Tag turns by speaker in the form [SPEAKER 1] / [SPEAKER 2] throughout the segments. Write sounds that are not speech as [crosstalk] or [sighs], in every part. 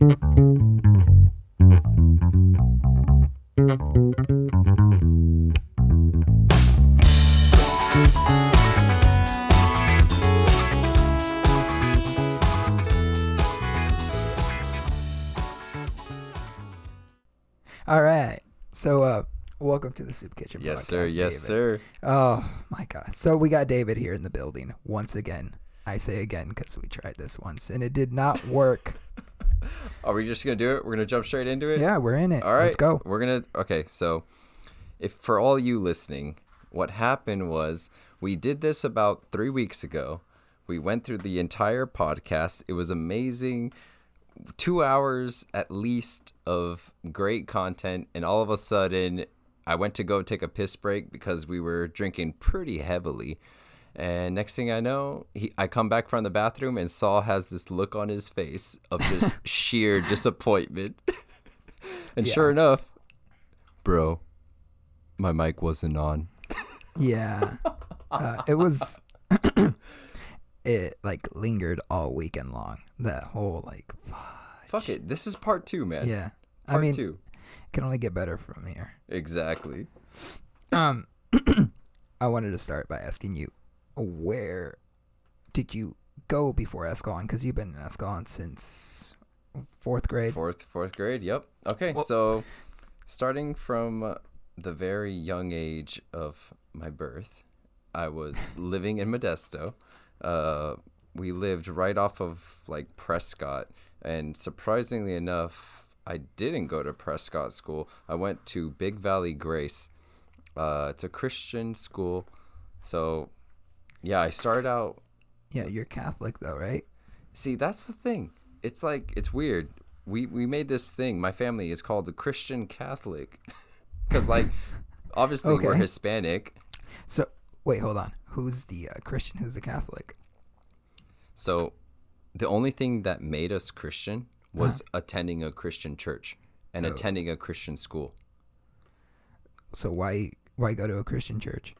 [SPEAKER 1] All right. So, uh, welcome to the Soup Kitchen.
[SPEAKER 2] Yes,
[SPEAKER 1] podcast,
[SPEAKER 2] sir. Yes,
[SPEAKER 1] David.
[SPEAKER 2] sir.
[SPEAKER 1] Oh my God. So we got David here in the building once again. I say again because we tried this once and it did not work. [laughs]
[SPEAKER 2] Are we just gonna do it? We're gonna jump straight into it.
[SPEAKER 1] yeah, we're in it.
[SPEAKER 2] All right.
[SPEAKER 1] Let's go.
[SPEAKER 2] We're gonna. Okay. So, if for all you listening, what happened was we did this about three weeks ago. We went through the entire podcast. It was amazing. Two hours at least of great content, and all of a sudden, I went to go take a piss break because we were drinking pretty heavily. And next thing I know, he, I come back from the bathroom and Saul has this look on his face of just [laughs] sheer disappointment. [laughs] and
[SPEAKER 1] Yeah.
[SPEAKER 2] sure enough, bro, my mic wasn't on.
[SPEAKER 1] Yeah. [laughs] Uh, it was. [clears throat] it like lingered all weekend long. That whole like.
[SPEAKER 2] Fuck it. This is part two, man.
[SPEAKER 1] Yeah.
[SPEAKER 2] Part
[SPEAKER 1] I mean,
[SPEAKER 2] two.
[SPEAKER 1] can only get better from here.
[SPEAKER 2] Exactly.
[SPEAKER 1] Um, [clears throat] I wanted to start by asking you, where did you go before Escalon? Because you've been in Escalon since fourth grade.
[SPEAKER 2] Fourth, fourth grade. Yep. Okay.
[SPEAKER 1] Well-
[SPEAKER 2] so, starting from the very young age of my birth, I was living in Modesto. Uh, we lived right off of like Prescott, and surprisingly enough, I didn't go to Prescott school. I went to Big Valley Grace. Uh, it's a Christian school, so yeah, I started out
[SPEAKER 1] Yeah, you're Catholic though, right?
[SPEAKER 2] See, that's the thing. It's like it's weird. We we made this thing. My family is called the Christian Catholic, [laughs] because like obviously we're Hispanic.
[SPEAKER 1] So wait, hold on. Who's the uh, Christian? Who's the Catholic?
[SPEAKER 2] So the only thing that made us Christian was attending a Christian church and
[SPEAKER 1] Oh.
[SPEAKER 2] attending a Christian school.
[SPEAKER 1] So why why go to a Christian church?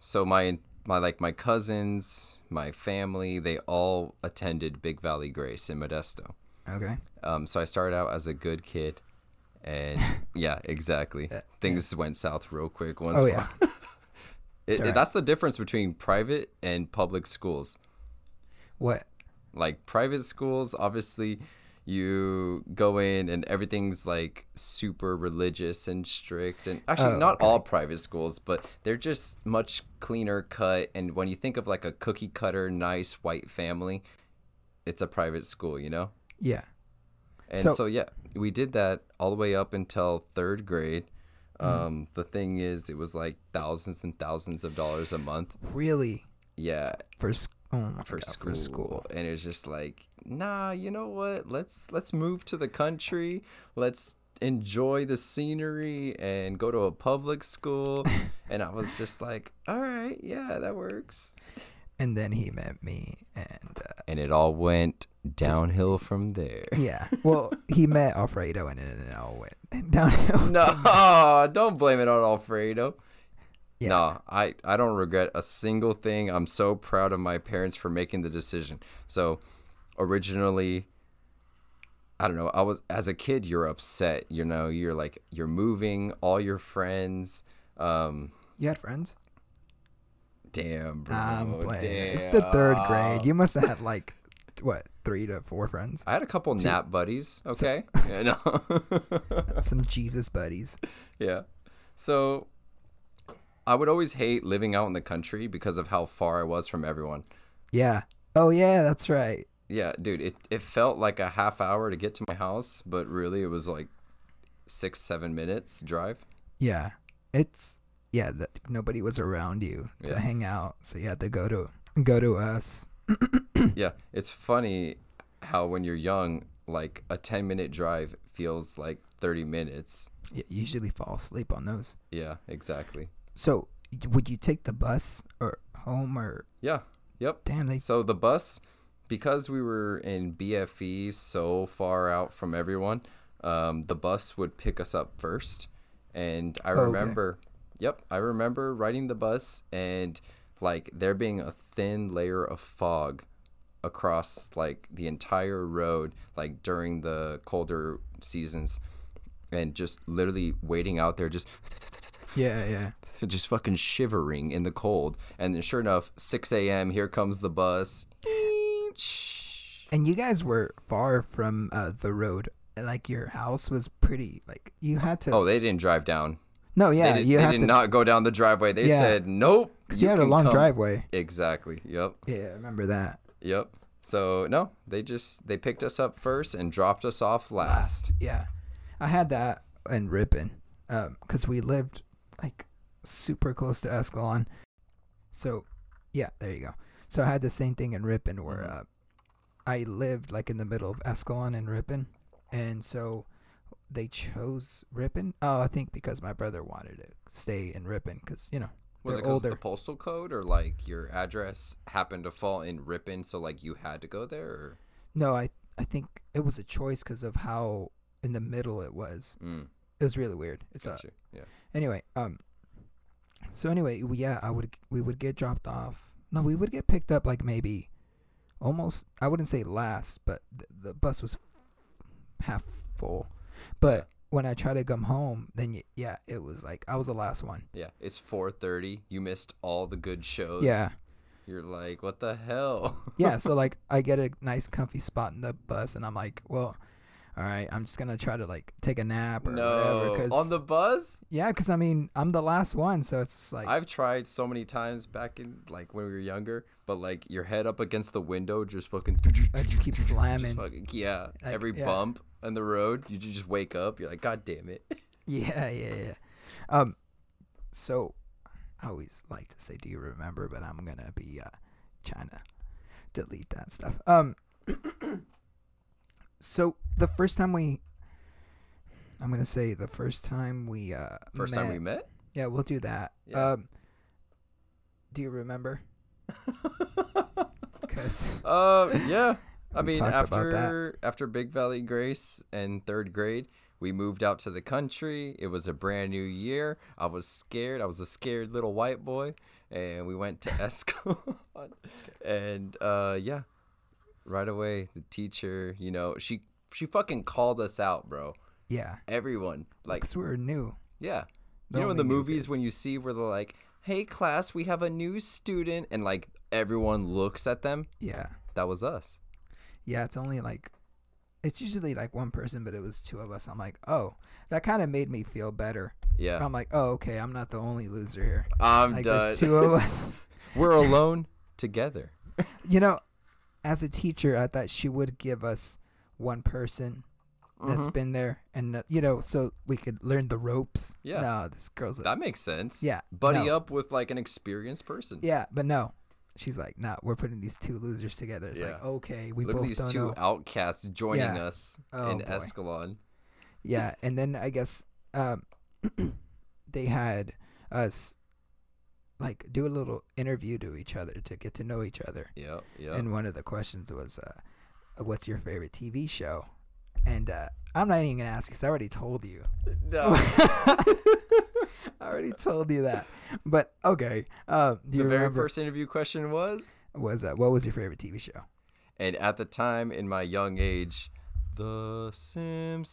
[SPEAKER 2] So my my like my cousins, my family, they all attended Big Valley Grace in Modesto.
[SPEAKER 1] Okay.
[SPEAKER 2] Um, so I started out as a good kid, and [laughs] yeah, exactly.
[SPEAKER 1] Yeah,
[SPEAKER 2] Things went south real quick once.
[SPEAKER 1] Oh yeah. [laughs]
[SPEAKER 2] It,
[SPEAKER 1] It's alright.
[SPEAKER 2] That's the difference between private and public schools.
[SPEAKER 1] what?
[SPEAKER 2] Like private schools, obviously, you go in and everything's like super religious and strict. And actually,
[SPEAKER 1] Oh,
[SPEAKER 2] not all private schools, but they're just much cleaner cut. And when you think of like a cookie cutter, nice white family, it's a private school, you know?
[SPEAKER 1] Yeah.
[SPEAKER 2] And
[SPEAKER 1] So-
[SPEAKER 2] so, yeah, we did that all the way up until third grade.
[SPEAKER 1] Mm-hmm.
[SPEAKER 2] Um, the thing is, it was like thousands and thousands of dollars a month.
[SPEAKER 1] Really?
[SPEAKER 2] Yeah,
[SPEAKER 1] For sc- oh
[SPEAKER 2] for
[SPEAKER 1] God,
[SPEAKER 2] school.
[SPEAKER 1] for school.
[SPEAKER 2] and it's just like, nah, you know what? Let's let's move to the country. Let's enjoy the scenery and go to a public school. [laughs] and I was just like, all right, yeah, that works.
[SPEAKER 1] And then he met me, and uh,
[SPEAKER 2] And it all went downhill from there.
[SPEAKER 1] yeah. Well, he met Alfredo, and it all went [laughs] downhill. [laughs]
[SPEAKER 2] No, don't blame it on Alfredo.
[SPEAKER 1] Yeah.
[SPEAKER 2] No, I, I don't regret a single thing. I'm so proud of my parents for making the decision. So, originally, I don't know. I was as a kid, you're upset. You know, you're like you're moving, all your friends. Um,
[SPEAKER 1] You had friends?
[SPEAKER 2] damn, bro.
[SPEAKER 1] I'm playing.
[SPEAKER 2] Damn.
[SPEAKER 1] It's the third grade. You must have had like [laughs] what three to four friends?
[SPEAKER 2] I had a couple nap buddies. Okay, [laughs] yeah, no. [laughs]
[SPEAKER 1] Some Jesus buddies.
[SPEAKER 2] Yeah. So I would always hate living out in the country because of how far I was from everyone.
[SPEAKER 1] Yeah. Oh yeah, that's right.
[SPEAKER 2] Yeah, dude, it, it felt like a half hour to get to my house, but really it was like six, seven minutes drive.
[SPEAKER 1] Yeah. It's yeah. That nobody was around you to
[SPEAKER 2] Yeah.
[SPEAKER 1] hang out, so you had to go to go to us. [coughs]
[SPEAKER 2] Yeah, it's funny how when you're young, like a 10 minute drive feels like 30 minutes.
[SPEAKER 1] You usually fall asleep on those.
[SPEAKER 2] Yeah, exactly.
[SPEAKER 1] So would you take the bus or home or
[SPEAKER 2] Yeah, yep.
[SPEAKER 1] damn they?
[SPEAKER 2] So the bus, because we were in BFE so far out from everyone, um, the bus would pick us up first. And I
[SPEAKER 1] okay.
[SPEAKER 2] remember, yep, I remember riding the bus and like there being a thin layer of fog across like the entire road, like during the colder seasons, and just literally waiting out there, just
[SPEAKER 1] Yeah, yeah.
[SPEAKER 2] Just fucking shivering in the cold. And then sure enough, 6 a.m. Here comes the bus.
[SPEAKER 1] And you guys were far from uh, the road. Like your house was pretty. Like you had to.
[SPEAKER 2] Oh, they didn't drive down.
[SPEAKER 1] no, yeah,
[SPEAKER 2] they did,
[SPEAKER 1] you
[SPEAKER 2] they did
[SPEAKER 1] to.
[SPEAKER 2] not go down the driveway. They
[SPEAKER 1] Yeah.
[SPEAKER 2] said nope.
[SPEAKER 1] Because you, had a long
[SPEAKER 2] come."
[SPEAKER 1] driveway.
[SPEAKER 2] Exactly. Yep.
[SPEAKER 1] Yeah, I remember that.
[SPEAKER 2] Yep. So no, they just they picked us up first and dropped us off last.
[SPEAKER 1] Yeah, I had that in Ripon, because we lived like super close to Escalon. So, yeah, there you go. So I had the same thing in Ripon where
[SPEAKER 2] Mhm.
[SPEAKER 1] uh, I lived like in the middle of Escalon and Ripon, and so they chose Ripon. Oh, I think because my brother wanted to stay in Ripon because you know
[SPEAKER 2] Was it because the postal code or like your address happened to fall in Ripon, so like you had to go there? Or?
[SPEAKER 1] no, I I think it was a choice because of how in the middle it was.
[SPEAKER 2] Mm,
[SPEAKER 1] It was really weird. It's a
[SPEAKER 2] gotcha. Yeah.
[SPEAKER 1] anyway um so anyway yeah i would we would get dropped off no we would get picked up like maybe almost i wouldn't say last but the, the bus was half full but when i tried to come home then y- yeah it was like i was the last one
[SPEAKER 2] Yeah. It's 4:30. You missed all the good shows.
[SPEAKER 1] yeah
[SPEAKER 2] You're like, what the hell?
[SPEAKER 1] yeah so [laughs] like i get a nice comfy spot in the bus and i'm like well all right i'm just gonna try to like take a nap or
[SPEAKER 2] no.
[SPEAKER 1] whatever
[SPEAKER 2] On the bus?
[SPEAKER 1] yeah because i mean i'm the last one so it's just like
[SPEAKER 2] I've tried so many times back in like when we were younger, but like your head up against the window, just fucking.
[SPEAKER 1] i just keep [laughs] slamming
[SPEAKER 2] fucking, yeah.
[SPEAKER 1] Like,
[SPEAKER 2] Every
[SPEAKER 1] yeah.
[SPEAKER 2] bump on the road, you just wake up. You're like, God damn it. [laughs]
[SPEAKER 1] Yeah, yeah, yeah. Um, so I always like to say, "Do you remember?" But I'm gonna be uh, trying to delete that stuff. Um, so the first time we, I'm gonna say the first time we uh
[SPEAKER 2] First time we met.
[SPEAKER 1] yeah, we'll do that.
[SPEAKER 2] Yeah.
[SPEAKER 1] Um, do you remember? [laughs] Because
[SPEAKER 2] Uh, yeah. [laughs] I
[SPEAKER 1] We
[SPEAKER 2] mean,
[SPEAKER 1] talked about
[SPEAKER 2] after after Big Valley Grace and third grade, we moved out to the country. It was a brand new year. I was scared. I was a scared little white boy, and we went to [laughs] Esco. and uh, yeah, right away the teacher, you know, she she fucking called us out, bro.
[SPEAKER 1] yeah,
[SPEAKER 2] Everyone, like,
[SPEAKER 1] because we were new.
[SPEAKER 2] yeah.
[SPEAKER 1] The
[SPEAKER 2] you know in the movies
[SPEAKER 1] kids.
[SPEAKER 2] when you see where they're like, "Hey class, we have a new student," and like everyone looks at them.
[SPEAKER 1] Yeah,
[SPEAKER 2] That was us.
[SPEAKER 1] yeah. It's only like. It's usually like one person, but it was two of us. I'm like, oh, that kind of made me feel better.
[SPEAKER 2] Yeah.
[SPEAKER 1] I'm like, oh, okay, I'm not the only loser here.
[SPEAKER 2] I'm
[SPEAKER 1] Like,
[SPEAKER 2] done.
[SPEAKER 1] there's two of us. [laughs]
[SPEAKER 2] We're [laughs] alone together.
[SPEAKER 1] you know, as a teacher, I thought she would give us one person that's
[SPEAKER 2] Mhm.
[SPEAKER 1] been there, and uh, you know, so we could learn the ropes.
[SPEAKER 2] Yeah.
[SPEAKER 1] No, this girl's. A,
[SPEAKER 2] That makes sense.
[SPEAKER 1] Yeah,
[SPEAKER 2] Buddy
[SPEAKER 1] no.
[SPEAKER 2] up with like an experienced person.
[SPEAKER 1] yeah, but no, she's like, no, we're putting these two losers together. It's like, okay, we
[SPEAKER 2] Look at
[SPEAKER 1] both
[SPEAKER 2] these
[SPEAKER 1] don't
[SPEAKER 2] two
[SPEAKER 1] know.
[SPEAKER 2] outcasts joining
[SPEAKER 1] Yeah.
[SPEAKER 2] us
[SPEAKER 1] Oh,
[SPEAKER 2] in
[SPEAKER 1] boy.
[SPEAKER 2] Escalon.
[SPEAKER 1] Yeah, and then I guess um, [clears throat] they had us like do a little interview to each other to get to know each other.
[SPEAKER 2] Yep. Yep.
[SPEAKER 1] And one of the questions was, uh, "What's your favorite TV show?" And uh, I'm not even gonna ask because I already told you. [laughs]
[SPEAKER 2] no. [laughs]
[SPEAKER 1] I already told you that. But okay, uh, do you
[SPEAKER 2] the very
[SPEAKER 1] remember?
[SPEAKER 2] first interview question was,
[SPEAKER 1] was uh, what was your favorite TV show?
[SPEAKER 2] and at the time in my young age, The Simpsons.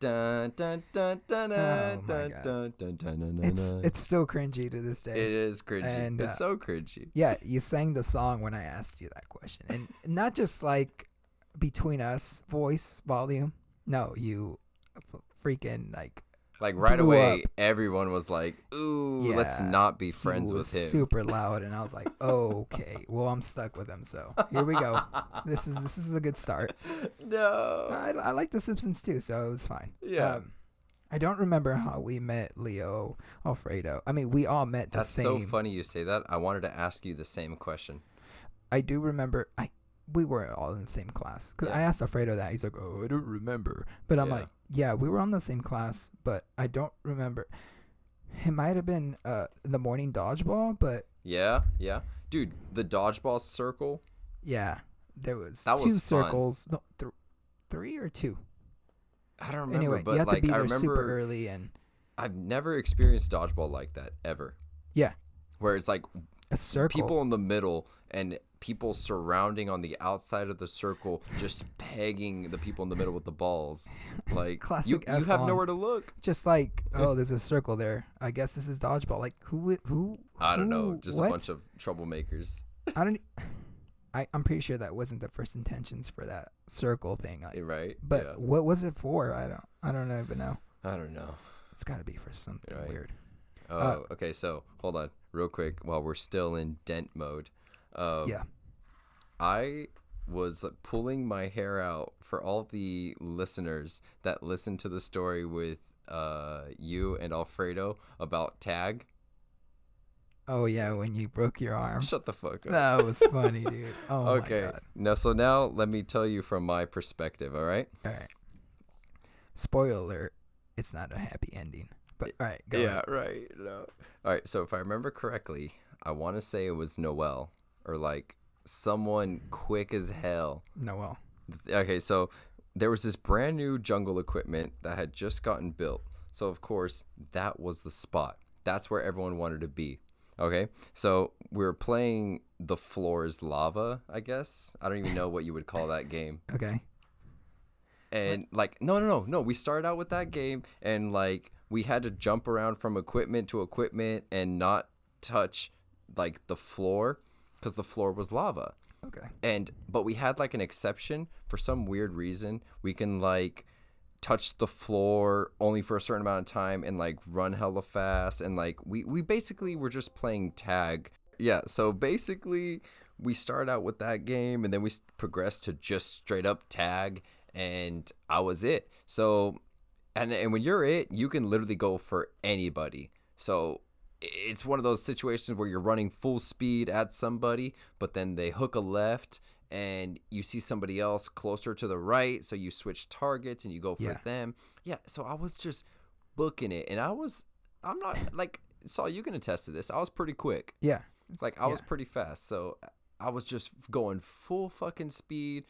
[SPEAKER 2] Dun, dun, dun, dun,
[SPEAKER 1] Oh
[SPEAKER 2] dun,
[SPEAKER 1] my
[SPEAKER 2] dun,
[SPEAKER 1] God.
[SPEAKER 2] dun, dun, dun, dun, dun,
[SPEAKER 1] It's
[SPEAKER 2] dun.
[SPEAKER 1] it's still cringy to this day.
[SPEAKER 2] It is cringy.
[SPEAKER 1] And,
[SPEAKER 2] it's
[SPEAKER 1] uh,
[SPEAKER 2] so cringy.
[SPEAKER 1] Yeah, you sang the song when I asked you that question, and [laughs] not just like between us, voice volume. No, you f- freaking like
[SPEAKER 2] Like right
[SPEAKER 1] blew
[SPEAKER 2] away,
[SPEAKER 1] up.
[SPEAKER 2] everyone was like, "Ooh, let's not be friends with him."
[SPEAKER 1] super [laughs] loud, and I was like, oh, okay, well I'm stuck with him. So here we go. This is this is a good start. [laughs]
[SPEAKER 2] no.
[SPEAKER 1] I, I like The Simpsons too, so it was fine.
[SPEAKER 2] Yeah.
[SPEAKER 1] Um, I don't remember how we met Leo Alfredo. I mean, we all met the
[SPEAKER 2] That's
[SPEAKER 1] same.
[SPEAKER 2] That's so funny you say that. I wanted to ask you the same question.
[SPEAKER 1] I do remember. I we were all in the same class because I asked Alfredo that. He's like, "Oh, I don't remember," but I'm
[SPEAKER 2] Yeah.
[SPEAKER 1] like, "Yeah, we were on the same class, but I don't remember." It might have been uh, the morning dodgeball, but
[SPEAKER 2] Yeah, yeah, dude. The dodgeball circle.
[SPEAKER 1] yeah, there was
[SPEAKER 2] That
[SPEAKER 1] two
[SPEAKER 2] was
[SPEAKER 1] circles. No, th- three or two.
[SPEAKER 2] I don't remember,
[SPEAKER 1] anyway,
[SPEAKER 2] but
[SPEAKER 1] you have
[SPEAKER 2] like
[SPEAKER 1] to be
[SPEAKER 2] I
[SPEAKER 1] there super
[SPEAKER 2] remember,
[SPEAKER 1] early, and
[SPEAKER 2] I've never experienced dodgeball like that ever.
[SPEAKER 1] yeah,
[SPEAKER 2] Where it's like
[SPEAKER 1] a circle.
[SPEAKER 2] people in the middle and people surrounding on the outside of the circle, just pegging the people in the middle with the balls. Like
[SPEAKER 1] Classic
[SPEAKER 2] you, you have nowhere to look.
[SPEAKER 1] Just like, oh, there's a circle there. I guess this is dodgeball. Like, who? Who?
[SPEAKER 2] I don't know, just
[SPEAKER 1] what?
[SPEAKER 2] a bunch of troublemakers,
[SPEAKER 1] I don't. I, I'm pretty sure that wasn't the first intentions for that circle thing. Like,
[SPEAKER 2] right?
[SPEAKER 1] but
[SPEAKER 2] yeah.
[SPEAKER 1] what was it for? I don't. I don't even know.
[SPEAKER 2] I don't know.
[SPEAKER 1] It's got to be for something
[SPEAKER 2] Right.
[SPEAKER 1] weird.
[SPEAKER 2] Oh,
[SPEAKER 1] Uh,
[SPEAKER 2] okay. So hold on, real quick, while we're still in dent mode. Um,
[SPEAKER 1] yeah.
[SPEAKER 2] I was pulling my hair out for all the listeners that listened to the story with uh, you and Alfredo about tag.
[SPEAKER 1] Oh yeah, when you broke your arm.
[SPEAKER 2] Shut the fuck up.
[SPEAKER 1] That was funny, dude. [laughs] Oh
[SPEAKER 2] okay.
[SPEAKER 1] my god.
[SPEAKER 2] No, so now let me tell you from my perspective. All right.
[SPEAKER 1] All right. Spoiler alert. It's not a happy ending. But all right, go
[SPEAKER 2] yeah. Right. No. All right. So if I remember correctly, I want to say it was Noel or like someone quick as hell
[SPEAKER 1] Noel.
[SPEAKER 2] Okay, so there was this brand new jungle equipment that had just gotten built. So of course, that was the spot. That's where everyone wanted to be. Okay? So we were playing the floor is lava, I guess. I don't even know what you would call that game. [laughs]
[SPEAKER 1] Okay.
[SPEAKER 2] And like no no no no, we started out with that game and like we had to jump around from equipment to equipment and not touch like the floor cuz the floor was lava.
[SPEAKER 1] Okay.
[SPEAKER 2] and but we had like an exception. For some weird reason we can like touch the floor only for a certain amount of time and like run hella fast and like we we basically were just playing tag. Yeah so basically we start out with that game and then we s- progressed to just straight up tag and i was it. So and and when you're it you can literally go for anybody. So it's one of those situations where you're running full speed at somebody, but then they hook a left and you see somebody else closer to the right, so you switch targets and you go for
[SPEAKER 1] Yeah.
[SPEAKER 2] them. Yeah, so I was just booking it and I was I'm not like Saul, you can attest to this. I was pretty quick.
[SPEAKER 1] Yeah.
[SPEAKER 2] Like I was pretty fast. So I was just going full fucking speed.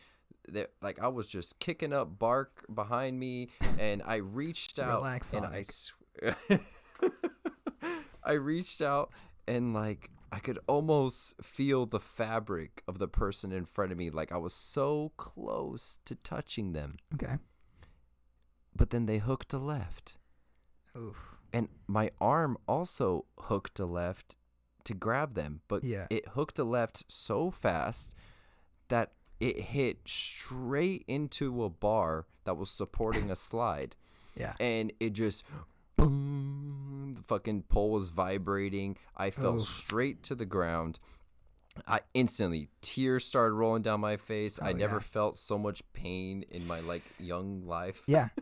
[SPEAKER 2] That like I was just kicking up bark behind me and I reached out
[SPEAKER 1] Relax,
[SPEAKER 2] and I sw- [laughs] I reached out and like I could almost feel the fabric of the person in front of me like I was so close to touching them.
[SPEAKER 1] Okay.
[SPEAKER 2] But then they hooked a left.
[SPEAKER 1] Oof.
[SPEAKER 2] And my arm also hooked a left to grab them, but
[SPEAKER 1] Yeah.
[SPEAKER 2] it hooked a left so fast that it hit straight into a bar that was supporting a slide.
[SPEAKER 1] Yeah.
[SPEAKER 2] And it just boom, fucking pole was vibrating. I fell
[SPEAKER 1] Oof.
[SPEAKER 2] straight to the ground. I instantly tears started rolling down my face. I
[SPEAKER 1] Oh,
[SPEAKER 2] never
[SPEAKER 1] yeah.
[SPEAKER 2] felt so much pain in my like young life.
[SPEAKER 1] Yeah. [laughs]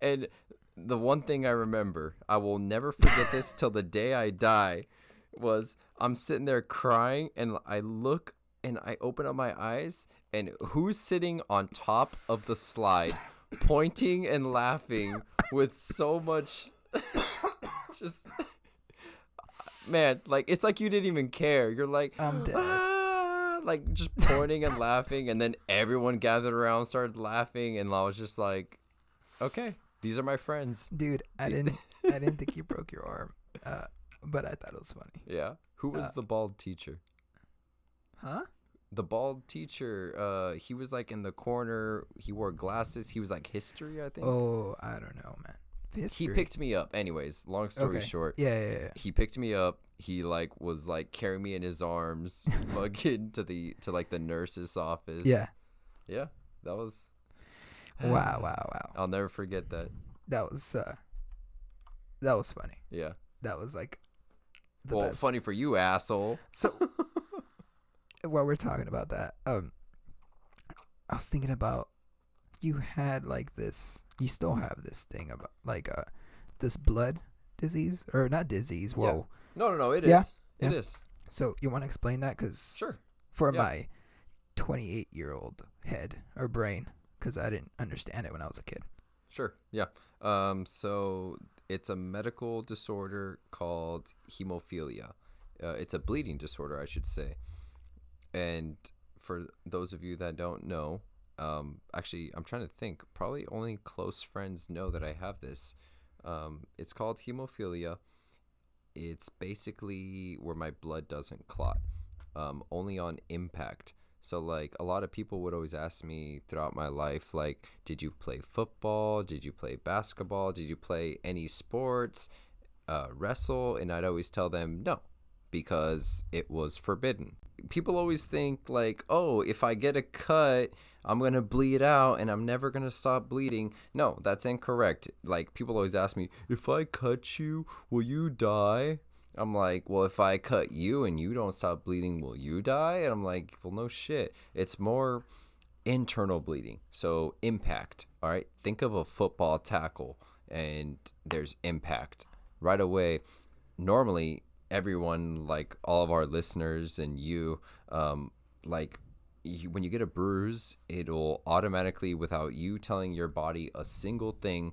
[SPEAKER 2] And the one thing I remember, I will never forget this till the day I die, was I'm sitting there crying and I look and I open up my eyes and who's sitting on top of the slide, pointing and laughing with so much just [laughs] man, like it's like you didn't even care. You're like
[SPEAKER 1] I'm dead. [gasps]
[SPEAKER 2] "Ah," like just pointing and laughing and then everyone gathered around started laughing and I was just like okay, these are my friends.
[SPEAKER 1] Dude, I [laughs] didn't I didn't think you broke your arm. Uh, but I thought it was funny.
[SPEAKER 2] Yeah. Who was
[SPEAKER 1] Uh,
[SPEAKER 2] the bald teacher?
[SPEAKER 1] Huh?
[SPEAKER 2] The bald teacher, uh, he was like in the corner. He wore glasses. He was like history, I think.
[SPEAKER 1] Oh, I don't know, man.
[SPEAKER 2] He picked me up. Anyways, long story
[SPEAKER 1] okay.
[SPEAKER 2] short,
[SPEAKER 1] Yeah, yeah, yeah.
[SPEAKER 2] he picked me up. He like was like carrying me in his arms, [laughs] fucking to the to like the nurse's office.
[SPEAKER 1] Yeah.
[SPEAKER 2] Yeah. That was.
[SPEAKER 1] Wow, wow, wow.
[SPEAKER 2] I'll never forget that.
[SPEAKER 1] That was uh that was funny.
[SPEAKER 2] Yeah.
[SPEAKER 1] That was like the
[SPEAKER 2] well,
[SPEAKER 1] best.
[SPEAKER 2] funny for you, asshole.
[SPEAKER 1] So [laughs] while we're talking about that, um I was thinking about you had like this you still have this thing about like uh this blood disease or not disease,
[SPEAKER 2] Yeah.
[SPEAKER 1] whoa.
[SPEAKER 2] No, no, no. It
[SPEAKER 1] Yeah,
[SPEAKER 2] is. It
[SPEAKER 1] yeah.
[SPEAKER 2] is.
[SPEAKER 1] So you want to explain that cuz
[SPEAKER 2] Sure.
[SPEAKER 1] for
[SPEAKER 2] Yeah.
[SPEAKER 1] my 28-year-old head or brain cuz I didn't understand it when I was a kid.
[SPEAKER 2] Sure. Yeah. Um, so it's a medical disorder called hemophilia. Uh, it's a bleeding disorder, I should say. And for those of you that don't know, um, actually, I'm trying to think. Probably only close friends know that I have this. Um, it's called hemophilia. It's basically where my blood doesn't clot. um, only on impact. So like a lot of people would always ask me throughout my life, like, did you play football? Did you play basketball? Did you play any sports? Uh, wrestle? And I'd always tell them no, because it was forbidden. People always think like, oh, if I get a cut, I'm gonna bleed out and I'm never gonna stop bleeding. No, that's incorrect. Like people always ask me, if I cut you, will you die? I'm like, well, if I cut you and you don't stop bleeding, will you die? And I'm like, well, no shit. It's more internal bleeding. So impact. All right. Think of a football tackle and there's impact right away. Normally, everyone, like all of our listeners and you, um, like you, when you get a bruise, it'll automatically, without you telling your body a single thing,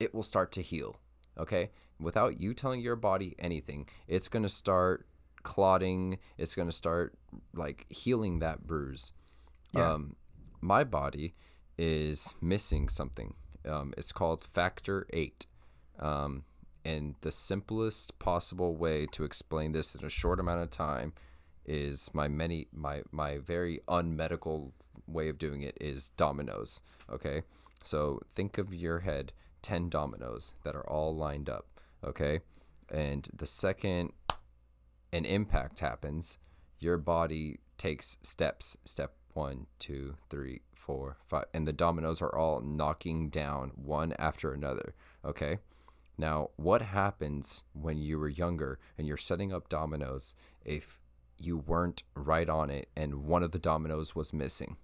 [SPEAKER 2] it will start to heal. Okay without you telling your body anything, it's going to start clotting. It's going to start like healing that bruise. Yeah. Um, my body is missing something. Um, it's called factor eight. Um, and the simplest possible way to explain this in a short amount of time is my many my my very unmedical way of doing it is dominoes. Okay, so think of your head ten dominoes that are all lined up okay? And the second an impact happens, your body takes steps. Step one, two, three, four, five, and the dominoes are all knocking down one after another, okay? Now, what happens when you were younger and you're setting up dominoes if you weren't right on it and one of the dominoes was missing?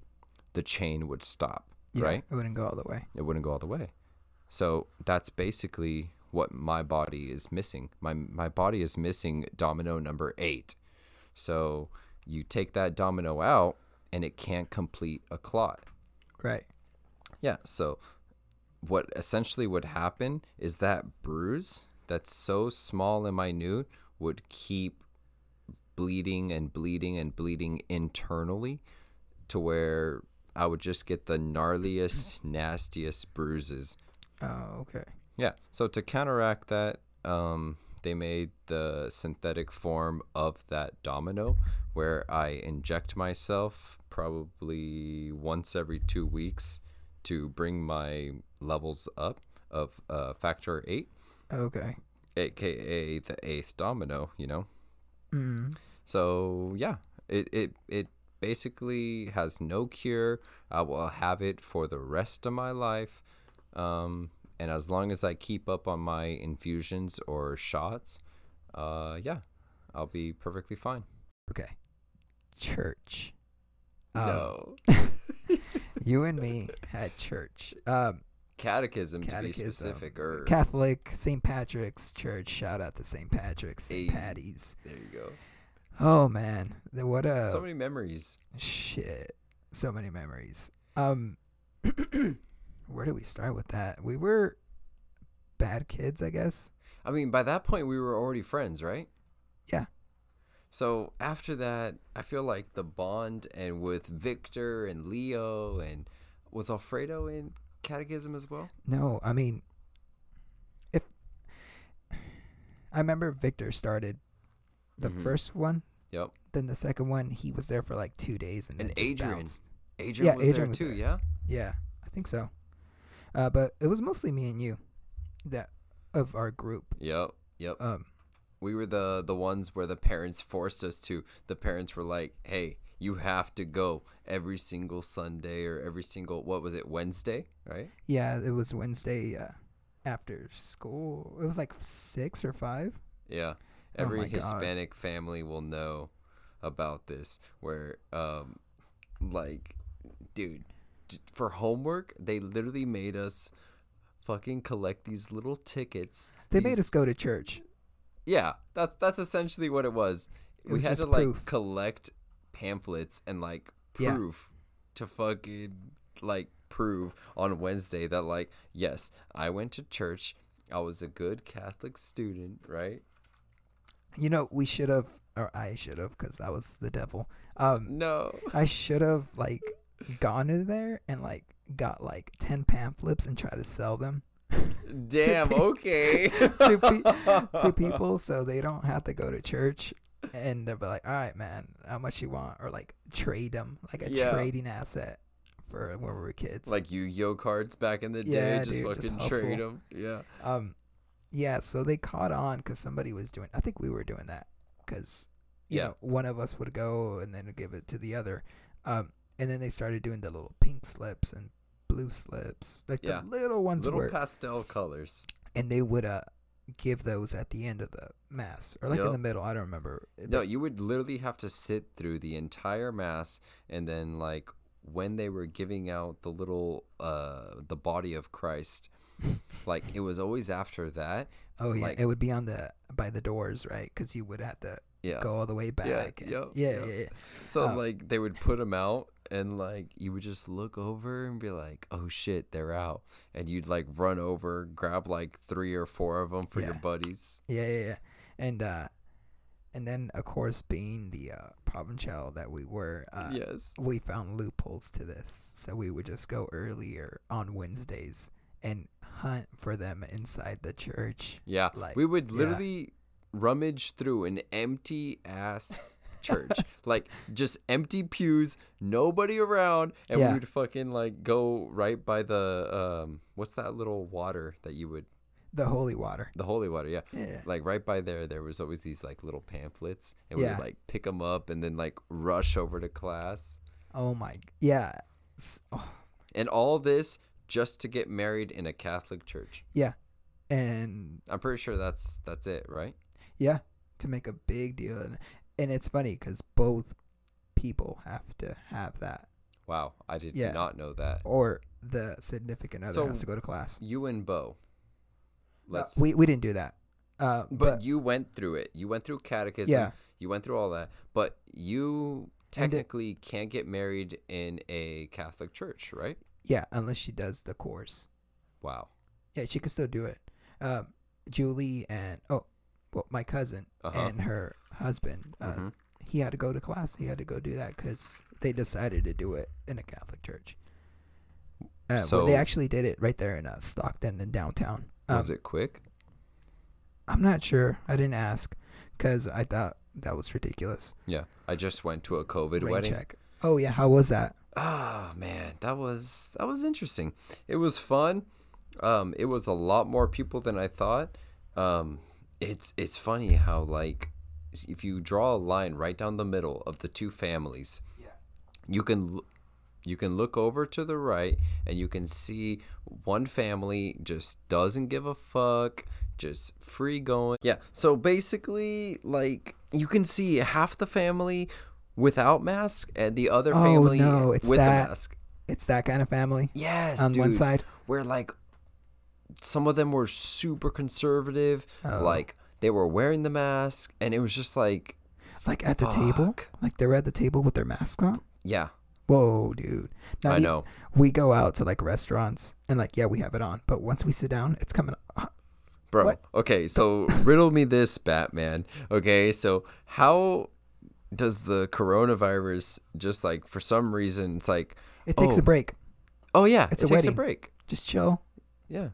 [SPEAKER 2] The chain would stop, yeah, right?
[SPEAKER 1] It wouldn't go all the way.
[SPEAKER 2] It wouldn't go all the way. So that's basically what my body is missing. My my body is missing domino number 8. So you take that domino out and it can't complete a clot.
[SPEAKER 1] Right.
[SPEAKER 2] Yeah, so what essentially would happen is that bruise that's so small and minute would keep bleeding and bleeding and bleeding internally to where I would just get the gnarliest, nastiest bruises.
[SPEAKER 1] Oh, okay.
[SPEAKER 2] Yeah. So to counteract that, um, they made the synthetic form of that domino where I inject myself probably once every two weeks to bring my levels up of uh, factor eight.
[SPEAKER 1] Okay.
[SPEAKER 2] AKA the eighth domino, you know?
[SPEAKER 1] Mm.
[SPEAKER 2] So, yeah, it, it, it basically has no cure. I will have it for the rest of my life. Um, and as long as I keep up on my infusions or shots, uh, yeah, I'll be perfectly fine.
[SPEAKER 1] Okay. Church.
[SPEAKER 2] No.
[SPEAKER 1] Um, [laughs] you and me had church. Um,
[SPEAKER 2] catechism, catechism, to be specific, or
[SPEAKER 1] Catholic St. Patrick's Church. Shout out to St. Patrick's, St. Patty's.
[SPEAKER 2] There you go.
[SPEAKER 1] Oh man, what a
[SPEAKER 2] so many memories.
[SPEAKER 1] Shit, so many memories. Um, [clears throat] where do we start with that? We were bad kids, I guess.
[SPEAKER 2] I mean, by that point, we were already friends, right?
[SPEAKER 1] Yeah.
[SPEAKER 2] So after that, I feel like the bond and with Victor and Leo and was Alfredo in Catechism as well?
[SPEAKER 1] No, I mean, if I remember Victor started the mm-hmm. first one.
[SPEAKER 2] Yep.
[SPEAKER 1] Then the second one, he was there for like two days, and,
[SPEAKER 2] and
[SPEAKER 1] then
[SPEAKER 2] Adrian.
[SPEAKER 1] Bounced.
[SPEAKER 2] Adrian yeah, was Adrian there was too. There. Yeah.
[SPEAKER 1] Yeah, I think so. Uh, but it was mostly me and you that of our group.
[SPEAKER 2] Yep. Yep.
[SPEAKER 1] Um,
[SPEAKER 2] we were the the ones where the parents forced us to. The parents were like, "Hey, you have to go every single Sunday or every single what was it Wednesday, right?"
[SPEAKER 1] Yeah, it was Wednesday uh, after school. It was like six or five.
[SPEAKER 2] Yeah, oh every oh Hispanic God. family will know about this. Where, um, like, dude, for homework, they literally made us fucking collect these little tickets.
[SPEAKER 1] They
[SPEAKER 2] these...
[SPEAKER 1] made us go to church.
[SPEAKER 2] Yeah, that's that's essentially what it was. It we was had to proof. like collect pamphlets and like proof yeah. to fucking like prove on Wednesday that like yes, I went to church. I was a good Catholic student, right?
[SPEAKER 1] You know, we should have, or I should have, because I was the devil. Um,
[SPEAKER 2] no,
[SPEAKER 1] I should have like gone in there and like got like 10 pamphlets and try to sell them.
[SPEAKER 2] Damn, to pe- okay. [laughs]
[SPEAKER 1] to, pe- to people [laughs] so they don't have to go to church. and they'll be like, "All right, man, how much you want?" Or like trade them, like a
[SPEAKER 2] Yeah.
[SPEAKER 1] trading asset for when we were kids.
[SPEAKER 2] Like Yu-Gi-Oh cards back in the day,
[SPEAKER 1] Yeah,
[SPEAKER 2] just
[SPEAKER 1] dude, just
[SPEAKER 2] fucking trade them. Yeah.
[SPEAKER 1] um, yeah. So they caught on because somebody was doing. I think we were doing that because you
[SPEAKER 2] Yeah.
[SPEAKER 1] know one of us would go and then give it to the other, um, and then they started doing the little pink slips and blue slips, like
[SPEAKER 2] Yeah.
[SPEAKER 1] the little ones
[SPEAKER 2] Little
[SPEAKER 1] where,
[SPEAKER 2] pastel colors.
[SPEAKER 1] and they would uh give those at the end of the mass or like in the middle. I don't remember.
[SPEAKER 2] No, you would literally have to sit through the entire mass and then like when they were giving out the little uh the body of Christ, [laughs] like it was always after that.
[SPEAKER 1] Oh yeah,
[SPEAKER 2] like-
[SPEAKER 1] it would be on the by the doors, right? Because you would have to
[SPEAKER 2] Yeah.
[SPEAKER 1] go all the way back. and-
[SPEAKER 2] yup,
[SPEAKER 1] yeah,
[SPEAKER 2] yup.
[SPEAKER 1] yeah, yeah.
[SPEAKER 2] So
[SPEAKER 1] Uh,
[SPEAKER 2] like they would put them out and like you would just look over and be like, "Oh shit, they're out." And you'd like run over, grab like 3 or 4 of them for your buddies.
[SPEAKER 1] Yeah, yeah, yeah. And uh and then of course being the uh provincial that we were, uh
[SPEAKER 2] yes.
[SPEAKER 1] we found loopholes to this. So we would just go earlier on Wednesdays and hunt for them inside the church.
[SPEAKER 2] Yeah.
[SPEAKER 1] like,
[SPEAKER 2] we would
[SPEAKER 1] yeah.
[SPEAKER 2] literally rummage through an empty ass church. [laughs] like just empty pews, nobody around, and
[SPEAKER 1] Yeah.
[SPEAKER 2] we would fucking like go right by the um what's that little water that you would
[SPEAKER 1] The holy water.
[SPEAKER 2] the holy water, yeah.
[SPEAKER 1] Yeah.
[SPEAKER 2] Like right by there there was always these like little pamphlets and we
[SPEAKER 1] Yeah.
[SPEAKER 2] would like pick them up and then like rush over to class.
[SPEAKER 1] Oh my yeah. Oh,
[SPEAKER 2] And all this just to get married in a Catholic church.
[SPEAKER 1] yeah. And
[SPEAKER 2] I'm pretty sure that's that's it, right?
[SPEAKER 1] Yeah, to make a big deal, and, and it's funny because both people have to have that,
[SPEAKER 2] Wow, I did
[SPEAKER 1] Yeah.
[SPEAKER 2] not know that.
[SPEAKER 1] or the significant other
[SPEAKER 2] So,
[SPEAKER 1] has to go to class.
[SPEAKER 2] You and Bo. Let's
[SPEAKER 1] we we didn't do that, uh,
[SPEAKER 2] but,
[SPEAKER 1] but,
[SPEAKER 2] you went through it. You went through catechism.
[SPEAKER 1] yeah,
[SPEAKER 2] You went through all that. But you technically can't get married in a Catholic church, right?
[SPEAKER 1] yeah, unless she does the course.
[SPEAKER 2] Wow.
[SPEAKER 1] Yeah, she could still do it. Um, Julie and oh, well, my cousin
[SPEAKER 2] Uh-huh.
[SPEAKER 1] and her husband, uh,
[SPEAKER 2] Mhm.
[SPEAKER 1] he had to go to class. He had to go do that because they decided to do it in a Catholic church. Uh, well,
[SPEAKER 2] So-
[SPEAKER 1] they actually did it right there in uh, Stockton, in downtown. Um,
[SPEAKER 2] Was it quick?
[SPEAKER 1] I'm not sure. I didn't ask because I thought that was ridiculous.
[SPEAKER 2] Yeah. I just went to a COVID
[SPEAKER 1] Rain
[SPEAKER 2] wedding.
[SPEAKER 1] check. Oh yeah, how was that?
[SPEAKER 2] Oh man, that was that was interesting. It was fun. Um, it was a lot more people than I thought. Um, it's it's funny how like if you draw a line right down the middle of the two families,
[SPEAKER 1] Yeah.
[SPEAKER 2] you can you can look over to the right and you can see one family just doesn't give a fuck, just free going. Yeah. So basically, like you can see half the family without mask and the other
[SPEAKER 1] Oh,
[SPEAKER 2] family
[SPEAKER 1] no, it's
[SPEAKER 2] with
[SPEAKER 1] that-
[SPEAKER 2] the mask.
[SPEAKER 1] It's that kind of family
[SPEAKER 2] Yes,
[SPEAKER 1] on one side.
[SPEAKER 2] Where like some of them were super conservative,
[SPEAKER 1] Oh.
[SPEAKER 2] like they were wearing the mask, and it was just like,
[SPEAKER 1] Like at the table, like they're at the table with their mask on.
[SPEAKER 2] yeah,
[SPEAKER 1] Whoa, dude! Now
[SPEAKER 2] I
[SPEAKER 1] you-
[SPEAKER 2] know.
[SPEAKER 1] we go out to like restaurants and like yeah, we have it on, but once we sit down, it's coming.
[SPEAKER 2] Bro,
[SPEAKER 1] What?
[SPEAKER 2] okay, so [laughs] riddle me this, Batman. Okay, so how does the coronavirus just like for some reason it's like,
[SPEAKER 1] It takes
[SPEAKER 2] Oh.
[SPEAKER 1] a break.
[SPEAKER 2] oh yeah,
[SPEAKER 1] It's
[SPEAKER 2] it
[SPEAKER 1] a
[SPEAKER 2] takes a break.
[SPEAKER 1] Just chill.
[SPEAKER 2] Yeah,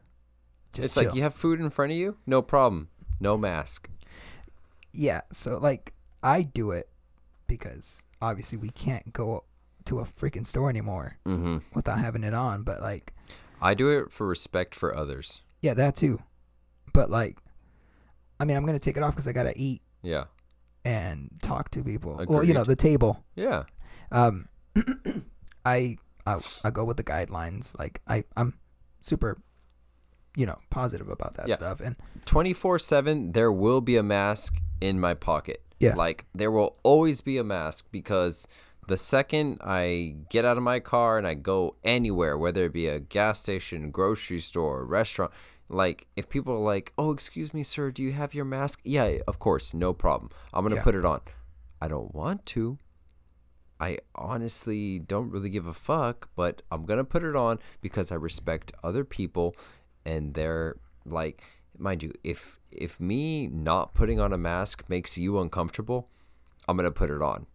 [SPEAKER 1] Just
[SPEAKER 2] it's
[SPEAKER 1] chill.
[SPEAKER 2] like you have food in front of you, no problem, no mask.
[SPEAKER 1] yeah. So like I do it because obviously we can't go to a freaking store anymore
[SPEAKER 2] Mm-hmm.
[SPEAKER 1] without having it on. But like
[SPEAKER 2] I do it for respect for others.
[SPEAKER 1] yeah, that too. But like, I mean, I'm gonna take it off because I gotta eat
[SPEAKER 2] Yeah,
[SPEAKER 1] and talk to people. Well, you know, the table.
[SPEAKER 2] yeah,
[SPEAKER 1] Um, [clears throat] I, I I go with the guidelines. Like I I'm super, you know, positive about that
[SPEAKER 2] Yeah.
[SPEAKER 1] stuff. And
[SPEAKER 2] 24 7 there will be a mask in my pocket
[SPEAKER 1] Yeah.
[SPEAKER 2] like there will always be a mask because the second i get out of my car and i go anywhere whether it be a gas station grocery store restaurant like if people are like oh excuse me sir do you have your mask yeah of course no problem i'm gonna
[SPEAKER 1] Yeah.
[SPEAKER 2] put it on i don't want to I honestly don't really give a fuck, but I'm gonna put it on because I respect other people and they're like mind you, if if me not putting on a mask makes you uncomfortable, I'm gonna put it on.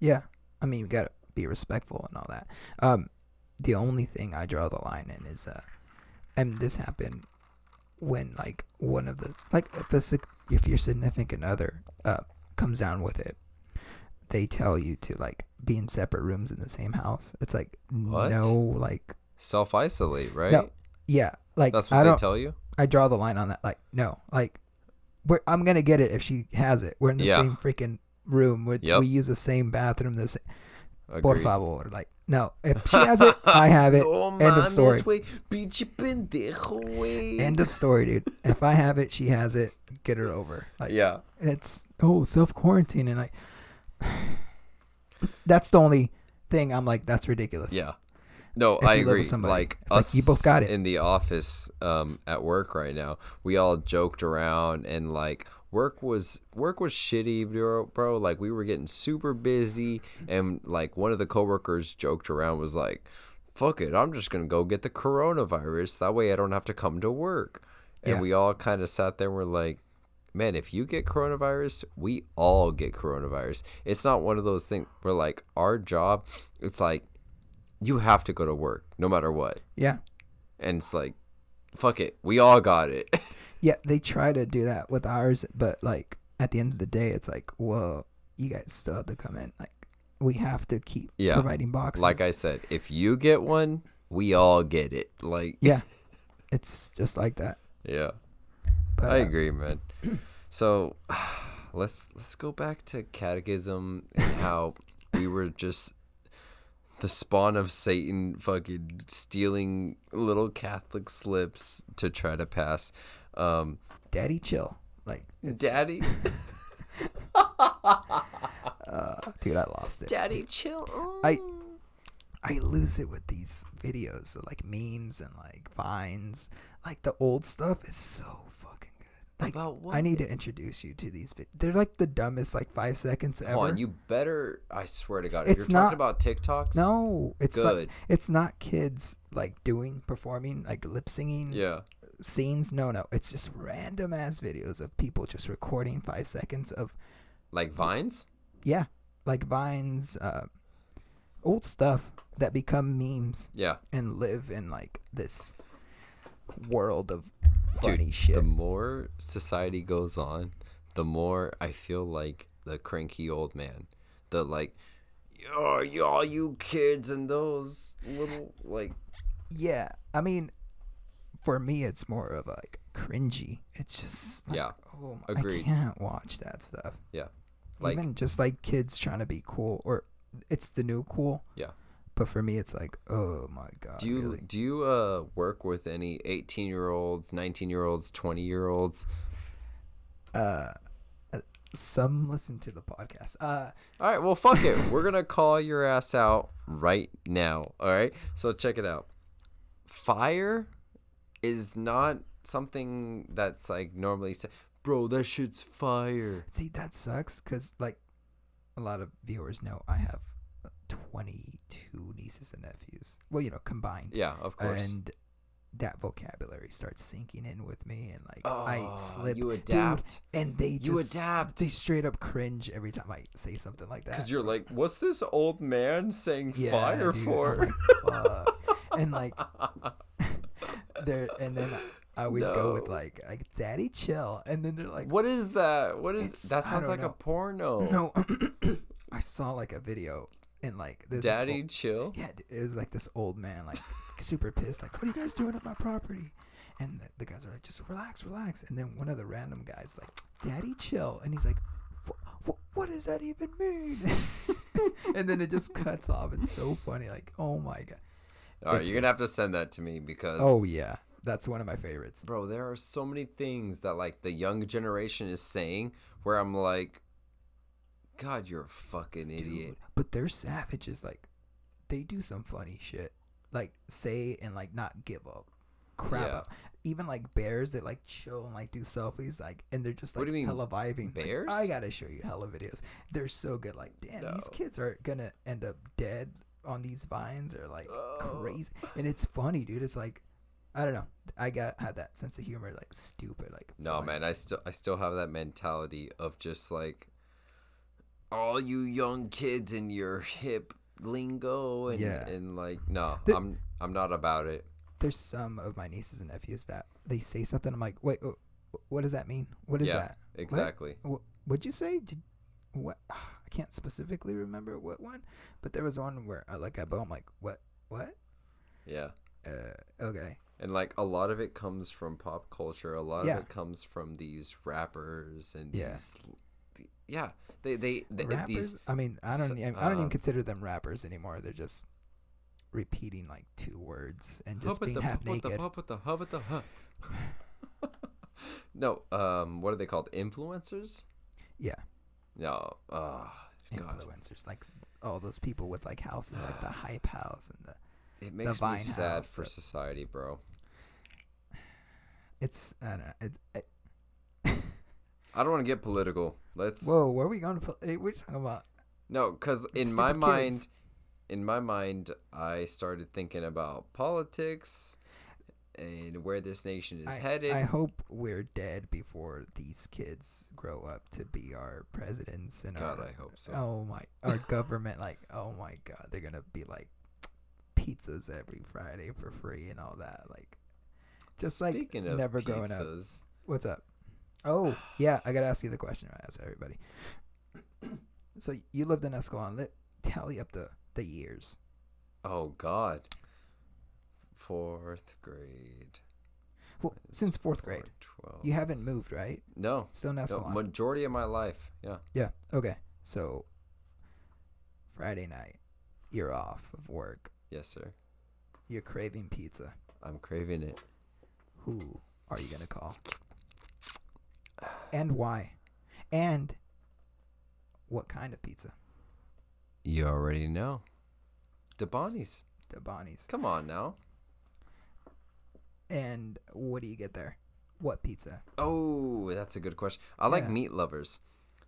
[SPEAKER 1] yeah, I mean, you gotta be respectful and all that. Um, the only thing I draw the line in is uh, and this happened when like one of the like if a, if your significant other uh comes down with it, they tell you to like be in separate rooms in the same house. It's like
[SPEAKER 2] What?
[SPEAKER 1] no, like
[SPEAKER 2] Self isolate, right?
[SPEAKER 1] No, yeah, like
[SPEAKER 2] That's
[SPEAKER 1] I
[SPEAKER 2] what they
[SPEAKER 1] don't.
[SPEAKER 2] tell you.
[SPEAKER 1] I draw the line on that. Like no, like we're, I'm gonna get it if she has it. We're in the
[SPEAKER 2] Yeah.
[SPEAKER 1] same freaking room. We're,
[SPEAKER 2] Yep.
[SPEAKER 1] We use the same bathroom. The same. Por favor. Like no, if she has it, I have it.
[SPEAKER 2] No [laughs] oh,
[SPEAKER 1] End of story.
[SPEAKER 2] mames, güey. Pinche pendejo.
[SPEAKER 1] End of story, dude. If I have it, she has it. Get her over. Like
[SPEAKER 2] Yeah.
[SPEAKER 1] it's oh self quarantine and like [sighs] that's the only thing I'm like that's ridiculous.
[SPEAKER 2] Yeah. No, I
[SPEAKER 1] you live with
[SPEAKER 2] agree.
[SPEAKER 1] somebody,
[SPEAKER 2] Like
[SPEAKER 1] it's like
[SPEAKER 2] us
[SPEAKER 1] you both got it.
[SPEAKER 2] in the office um, at work right now, we all joked around and like work was work was shitty, bro. bro. Like we were getting super busy, and like one of the coworkers joked around was like, "Fuck it, I'm just gonna go get the coronavirus. That way I don't have to come to work." And
[SPEAKER 1] Yeah.
[SPEAKER 2] we all kind of sat there and were like, man, if you get coronavirus, we all get coronavirus. It's not one of those things where like our job, it's like you have to go to work no matter what.
[SPEAKER 1] Yeah.
[SPEAKER 2] And it's like, fuck it, we all got it. [laughs]
[SPEAKER 1] Yeah, they try to do that with ours, but like at the end of the day, it's like, well, you guys still have to come in. Like we have to keep
[SPEAKER 2] Yeah.
[SPEAKER 1] providing boxes.
[SPEAKER 2] like I said, if you get one, we all get it. Like,
[SPEAKER 1] yeah, [laughs] it's just like that.
[SPEAKER 2] yeah,
[SPEAKER 1] But
[SPEAKER 2] I
[SPEAKER 1] uh,
[SPEAKER 2] agree, man. [clears throat] So [sighs] let's let's go back to catechism and how we were just the spawn of Satan fucking stealing little Catholic slips to try to pass. Um,
[SPEAKER 1] Daddy, chill. Like,
[SPEAKER 2] Daddy, [laughs]
[SPEAKER 1] uh, dude, I lost it.
[SPEAKER 2] Daddy, chill.
[SPEAKER 1] I I lose it with these videos, like memes and like vines. Like the old stuff is so. Like
[SPEAKER 2] About what?
[SPEAKER 1] I need to introduce you to these. Vi- They're like the dumbest like five seconds ever.
[SPEAKER 2] Hold on, you better. I swear to God, if
[SPEAKER 1] It's
[SPEAKER 2] you're talking
[SPEAKER 1] not-
[SPEAKER 2] about TikToks,
[SPEAKER 1] no, it's not.
[SPEAKER 2] good.
[SPEAKER 1] It's not kids like doing performing like lip singing
[SPEAKER 2] Yeah,
[SPEAKER 1] scenes. No, no, it's just random ass videos of people just recording five seconds of
[SPEAKER 2] like vines.
[SPEAKER 1] yeah, like vines, uh, old stuff that become memes
[SPEAKER 2] Yeah,
[SPEAKER 1] and live in like this world of
[SPEAKER 2] Dude,
[SPEAKER 1] funny shit.
[SPEAKER 2] the more society goes on, the more I feel like the cranky old man. The like, oh, y'all, you kids and those little like,
[SPEAKER 1] yeah, I mean, for me, it's more of like cringy. It's just like,
[SPEAKER 2] Yeah,
[SPEAKER 1] oh, my,
[SPEAKER 2] agreed.
[SPEAKER 1] I can't watch that stuff.
[SPEAKER 2] yeah, like
[SPEAKER 1] Even just like kids trying to be cool, or it's the new cool.
[SPEAKER 2] Yeah.
[SPEAKER 1] But for me, it's like, oh my god.
[SPEAKER 2] Do you
[SPEAKER 1] really?
[SPEAKER 2] do you uh work with any eighteen year olds, nineteen year olds, twenty year olds?
[SPEAKER 1] Uh, uh, some listen to the podcast. Uh,
[SPEAKER 2] All right, well, fuck it. We're gonna call your ass out right now. All right, so check it out. Fire is not something that's like normally said. Bro, that shit's fire.
[SPEAKER 1] see, that sucks because like a lot of viewers know I have uh, 22 nieces and nephews. Well, you know, combined.
[SPEAKER 2] Yeah, of course.
[SPEAKER 1] And that vocabulary starts sinking in with me, and like I
[SPEAKER 2] Oh,
[SPEAKER 1] slip.
[SPEAKER 2] You
[SPEAKER 1] Dude,
[SPEAKER 2] adapt.
[SPEAKER 1] and they
[SPEAKER 2] you
[SPEAKER 1] just
[SPEAKER 2] adapt.
[SPEAKER 1] they straight up cringe every time I say something like that.
[SPEAKER 2] Because you're like, what's this old man saying
[SPEAKER 1] Yeah,
[SPEAKER 2] fire
[SPEAKER 1] dude, oh
[SPEAKER 2] for?
[SPEAKER 1] like, and like [laughs] they're and then I always go with like like daddy chill and then they're like
[SPEAKER 2] what is that? What is that? Sounds like a porno.
[SPEAKER 1] no [coughs] I saw like a video and like this
[SPEAKER 2] Daddy,
[SPEAKER 1] old-
[SPEAKER 2] chill.
[SPEAKER 1] yeah it was like this old man like super pissed like what are you guys doing at my property? And the, the guys are like just relax relax. And then one of the random guys like daddy chill. And he's like "Wh- wh- what does that even mean? [laughs] And then it just cuts off. It's so funny. Like oh my god.
[SPEAKER 2] All right, you're gonna have to send that to me because
[SPEAKER 1] oh yeah. That's one of my favorites.
[SPEAKER 2] Bro there are so many things that like the young generation is saying where i'm like god you're a fucking idiot
[SPEAKER 1] Dude, but they're savages. Like, they do some funny shit. Like, say and like not give up. Crap
[SPEAKER 2] Yeah.
[SPEAKER 1] up. Even like bears that like chill and like do selfies, like, and they're just like
[SPEAKER 2] What do you mean,
[SPEAKER 1] hella vibing. Like,
[SPEAKER 2] bears?
[SPEAKER 1] I gotta show you hella videos. They're so good. Like, damn, these kids are gonna end up dead on these vines or like
[SPEAKER 2] Oh.
[SPEAKER 1] crazy. And it's funny, dude. It's like, I don't know. I got had that sense of humor, like stupid, like.
[SPEAKER 2] no
[SPEAKER 1] funny.
[SPEAKER 2] man i still i still have that mentality of just like all you young kids and your hip lingo and
[SPEAKER 1] Yeah.
[SPEAKER 2] and like no i'm i'm not about it
[SPEAKER 1] There's some of my nieces and nephews that they say something. I'm like, wait, what does that mean? What is
[SPEAKER 2] Yeah.
[SPEAKER 1] that?
[SPEAKER 2] exactly
[SPEAKER 1] What, what'd you say? Did, what [sighs] I can't specifically remember what one, but there was one where I like I bought I'm like what what
[SPEAKER 2] Yeah.
[SPEAKER 1] uh okay
[SPEAKER 2] And like a lot of it comes from pop culture. A lot
[SPEAKER 1] Yeah.
[SPEAKER 2] of it comes from these rappers and
[SPEAKER 1] Yeah.
[SPEAKER 2] these. Yeah, they they, they
[SPEAKER 1] rappers.
[SPEAKER 2] these.
[SPEAKER 1] I mean I don't even, I don't even
[SPEAKER 2] um,
[SPEAKER 1] consider them rappers anymore. They're just repeating like two words and just being
[SPEAKER 2] the
[SPEAKER 1] half
[SPEAKER 2] the
[SPEAKER 1] naked.
[SPEAKER 2] hub the hub the hub. [laughs] no, um, what are they called? Influencers?
[SPEAKER 1] Yeah,
[SPEAKER 2] No, uh, God,
[SPEAKER 1] influencers like all those people with like houses like the [sighs] hype house and the
[SPEAKER 2] it makes me
[SPEAKER 1] Vine
[SPEAKER 2] sad
[SPEAKER 1] house,
[SPEAKER 2] for
[SPEAKER 1] the-
[SPEAKER 2] society, bro. [sighs]
[SPEAKER 1] it's I don't know. It, it,
[SPEAKER 2] I don't want to get political. Let's
[SPEAKER 1] whoa, where are we going to put? Hey, eh, we're talking about
[SPEAKER 2] no, because in my
[SPEAKER 1] kids.
[SPEAKER 2] mind, in my mind, I started thinking about politics and where this nation is
[SPEAKER 1] I,
[SPEAKER 2] headed.
[SPEAKER 1] I hope we're dead before these kids grow up to be our presidents and
[SPEAKER 2] God,
[SPEAKER 1] our
[SPEAKER 2] I hope so.
[SPEAKER 1] oh my our [laughs] government like oh my god they're gonna be like pizzas every Friday for free and all that like just like
[SPEAKER 2] Speaking of
[SPEAKER 1] never growing up. What's up? Oh yeah, I gotta ask you the question I ask everybody. [coughs] so you lived in Escalon. Let tally up the the years.
[SPEAKER 2] Oh God. Fourth grade.
[SPEAKER 1] Well, since fourth grade,
[SPEAKER 2] Four, Twelve.
[SPEAKER 1] you haven't moved, right?
[SPEAKER 2] no,
[SPEAKER 1] Still in
[SPEAKER 2] no.
[SPEAKER 1] Escalon.
[SPEAKER 2] Majority of my life. Yeah.
[SPEAKER 1] Yeah. Okay. So Friday night, you're off of work.
[SPEAKER 2] Yes, sir.
[SPEAKER 1] You're craving pizza.
[SPEAKER 2] I'm craving it.
[SPEAKER 1] Who are you gonna call? And why? And what kind of pizza?
[SPEAKER 2] You already know. DeBonni's.
[SPEAKER 1] The Bonnie's.
[SPEAKER 2] Come on now.
[SPEAKER 1] And what do you get there? What pizza?
[SPEAKER 2] Oh, that's a good question. I like meat lovers.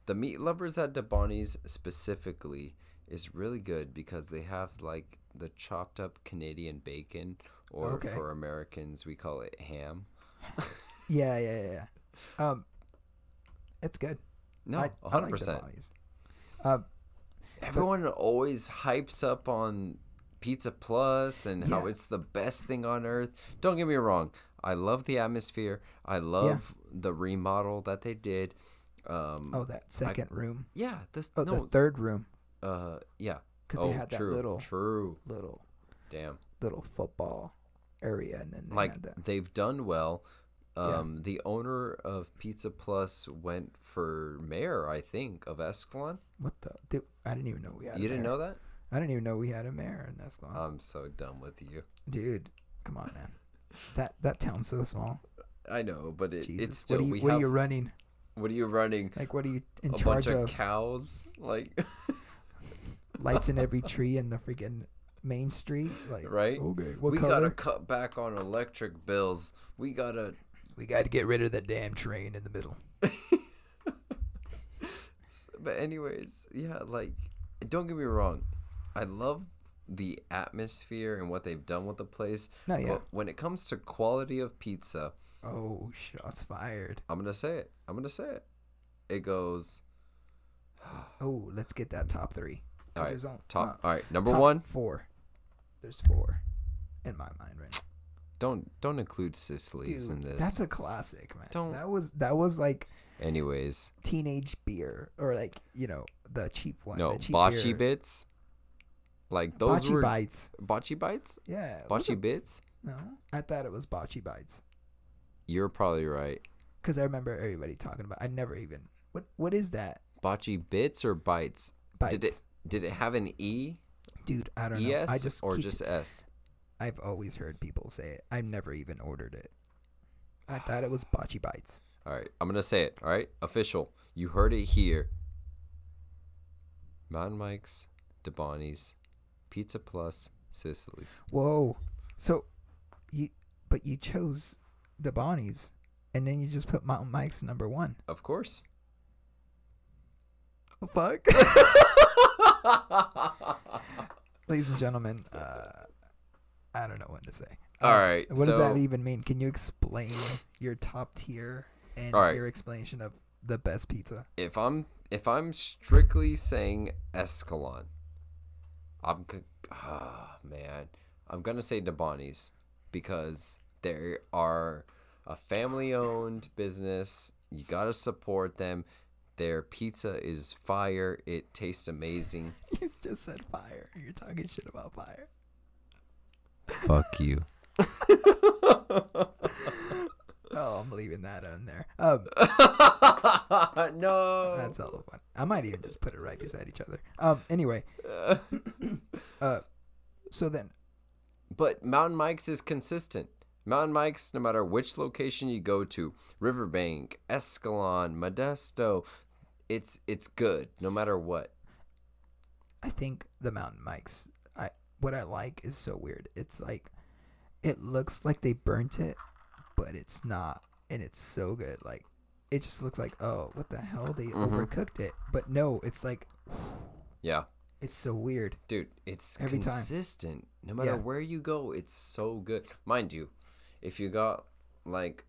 [SPEAKER 2] The meat lovers at DeBonni's specifically is really good because they have like the chopped up Canadian bacon, or
[SPEAKER 1] Okay.
[SPEAKER 2] for Americans we call it ham. [laughs]
[SPEAKER 1] Yeah, yeah, yeah. yeah. Um, it's good.
[SPEAKER 2] No,
[SPEAKER 1] I- I
[SPEAKER 2] hundred
[SPEAKER 1] like
[SPEAKER 2] percent.
[SPEAKER 1] Um,
[SPEAKER 2] Everyone always hypes up on Pizza Plus and how
[SPEAKER 1] Yeah.
[SPEAKER 2] it's the best thing on earth. Don't get me wrong. I love the atmosphere. I love the remodel that they did. Um,
[SPEAKER 1] oh, that second room.
[SPEAKER 2] yeah, this
[SPEAKER 1] Oh,
[SPEAKER 2] no,
[SPEAKER 1] the third room
[SPEAKER 2] uh, yeah.
[SPEAKER 1] because
[SPEAKER 2] oh,
[SPEAKER 1] they had that little
[SPEAKER 2] true.
[SPEAKER 1] little
[SPEAKER 2] Damn,
[SPEAKER 1] little football area, and then they
[SPEAKER 2] like they've done well.
[SPEAKER 1] Yeah.
[SPEAKER 2] Um, the owner of Pizza Plus went for mayor, I think, of Escalon.
[SPEAKER 1] What the? Dude, I didn't even know we had.
[SPEAKER 2] You didn't
[SPEAKER 1] mayor.
[SPEAKER 2] know that?
[SPEAKER 1] I didn't even know we had a mayor in Escalon.
[SPEAKER 2] I'm so dumb with you.
[SPEAKER 1] Dude, come on, man. That that town's so small.
[SPEAKER 2] I know, but it, it's still
[SPEAKER 1] what are you,
[SPEAKER 2] we
[SPEAKER 1] what
[SPEAKER 2] have.
[SPEAKER 1] are you running?
[SPEAKER 2] what are you running?
[SPEAKER 1] Like, what are you in
[SPEAKER 2] a
[SPEAKER 1] charge
[SPEAKER 2] bunch of, cows like [laughs]
[SPEAKER 1] Lights in every tree in the freaking main street. Like,
[SPEAKER 2] Right?
[SPEAKER 1] Okay,
[SPEAKER 2] we
[SPEAKER 1] color?
[SPEAKER 2] gotta cut back on electric bills we gotta
[SPEAKER 1] We got to get rid of that damn train in the middle. [laughs]
[SPEAKER 2] but anyways yeah like don't get me wrong i love the atmosphere and what they've done with the place
[SPEAKER 1] No, yeah.
[SPEAKER 2] but when it comes to quality of pizza
[SPEAKER 1] Oh, shots fired.
[SPEAKER 2] i'm gonna say it i'm gonna say it it goes [sighs]
[SPEAKER 1] Oh, let's get that top three.
[SPEAKER 2] All right,
[SPEAKER 1] on-
[SPEAKER 2] top
[SPEAKER 1] uh,
[SPEAKER 2] all right number one
[SPEAKER 1] Four. There's four in my mind right now.
[SPEAKER 2] Don't don't include sicily's in this
[SPEAKER 1] that's a classic, man.
[SPEAKER 2] Don't-
[SPEAKER 1] That was that was like
[SPEAKER 2] anyways
[SPEAKER 1] teenage beer or like you know the cheap one.
[SPEAKER 2] no
[SPEAKER 1] the cheap
[SPEAKER 2] bocce
[SPEAKER 1] beer.
[SPEAKER 2] bits like those
[SPEAKER 1] Bocce
[SPEAKER 2] were
[SPEAKER 1] bites.
[SPEAKER 2] bocce bites
[SPEAKER 1] Yeah.
[SPEAKER 2] bocce
[SPEAKER 1] it-
[SPEAKER 2] bits
[SPEAKER 1] No, I thought it was bocce bites
[SPEAKER 2] you're probably right
[SPEAKER 1] because I remember everybody talking about. I never even. What what is that?
[SPEAKER 2] bocce bits or bites
[SPEAKER 1] Bites.
[SPEAKER 2] Did it did it have an E?
[SPEAKER 1] Dude, I don't know.
[SPEAKER 2] ES
[SPEAKER 1] I just
[SPEAKER 2] or
[SPEAKER 1] keep-
[SPEAKER 2] just S?
[SPEAKER 1] I've always heard people say it. I've never even ordered it. I thought it was bocce bites.
[SPEAKER 2] All right, I'm gonna say it. All right, official. You heard it here. Mountain Mike's, DeBonni's, Pizza Plus, Sicily's.
[SPEAKER 1] Whoa. So, you but you chose the Bonnies, and then you just put Mountain Mike's number one.
[SPEAKER 2] Of course.
[SPEAKER 1] Fuck. [laughs] Ladies and gentlemen, uh, I don't know what to say.
[SPEAKER 2] All
[SPEAKER 1] Uh,
[SPEAKER 2] right,
[SPEAKER 1] What does that even mean? Can you explain your top tier and
[SPEAKER 2] right.
[SPEAKER 1] your explanation of the best pizza?
[SPEAKER 2] If I'm if I'm strictly saying Escalon, I'm ah man, I'm gonna say DeBonni's because they are a family-owned business. You gotta support them. Their pizza is fire. It tastes amazing. [laughs]
[SPEAKER 1] You just said fire. You're talking shit about fire.
[SPEAKER 2] Fuck you. [laughs]
[SPEAKER 1] Oh, I'm leaving that on there. Um, [laughs]
[SPEAKER 2] no.
[SPEAKER 1] that's hella fun. I might even just put it right beside each other. Um, anyway. [laughs] uh, so then,
[SPEAKER 2] But Mountain Mike's is consistent. Mountain Mike's, no matter which location you go to, Riverbank, Escalon, Modesto, it's it's good no matter what.
[SPEAKER 1] I think the Mountain Mike's. What I like is so weird. It's like it looks like they burnt it, but it's not, and it's so good. Like it just looks like oh, what the hell? They
[SPEAKER 2] Mm-hmm.
[SPEAKER 1] overcooked it, but no, it's like
[SPEAKER 2] Yeah.
[SPEAKER 1] it's so weird.
[SPEAKER 2] Dude, it's
[SPEAKER 1] Every time.
[SPEAKER 2] consistent. No matter
[SPEAKER 1] Yeah.
[SPEAKER 2] where you go, it's so good. Mind you, if you got like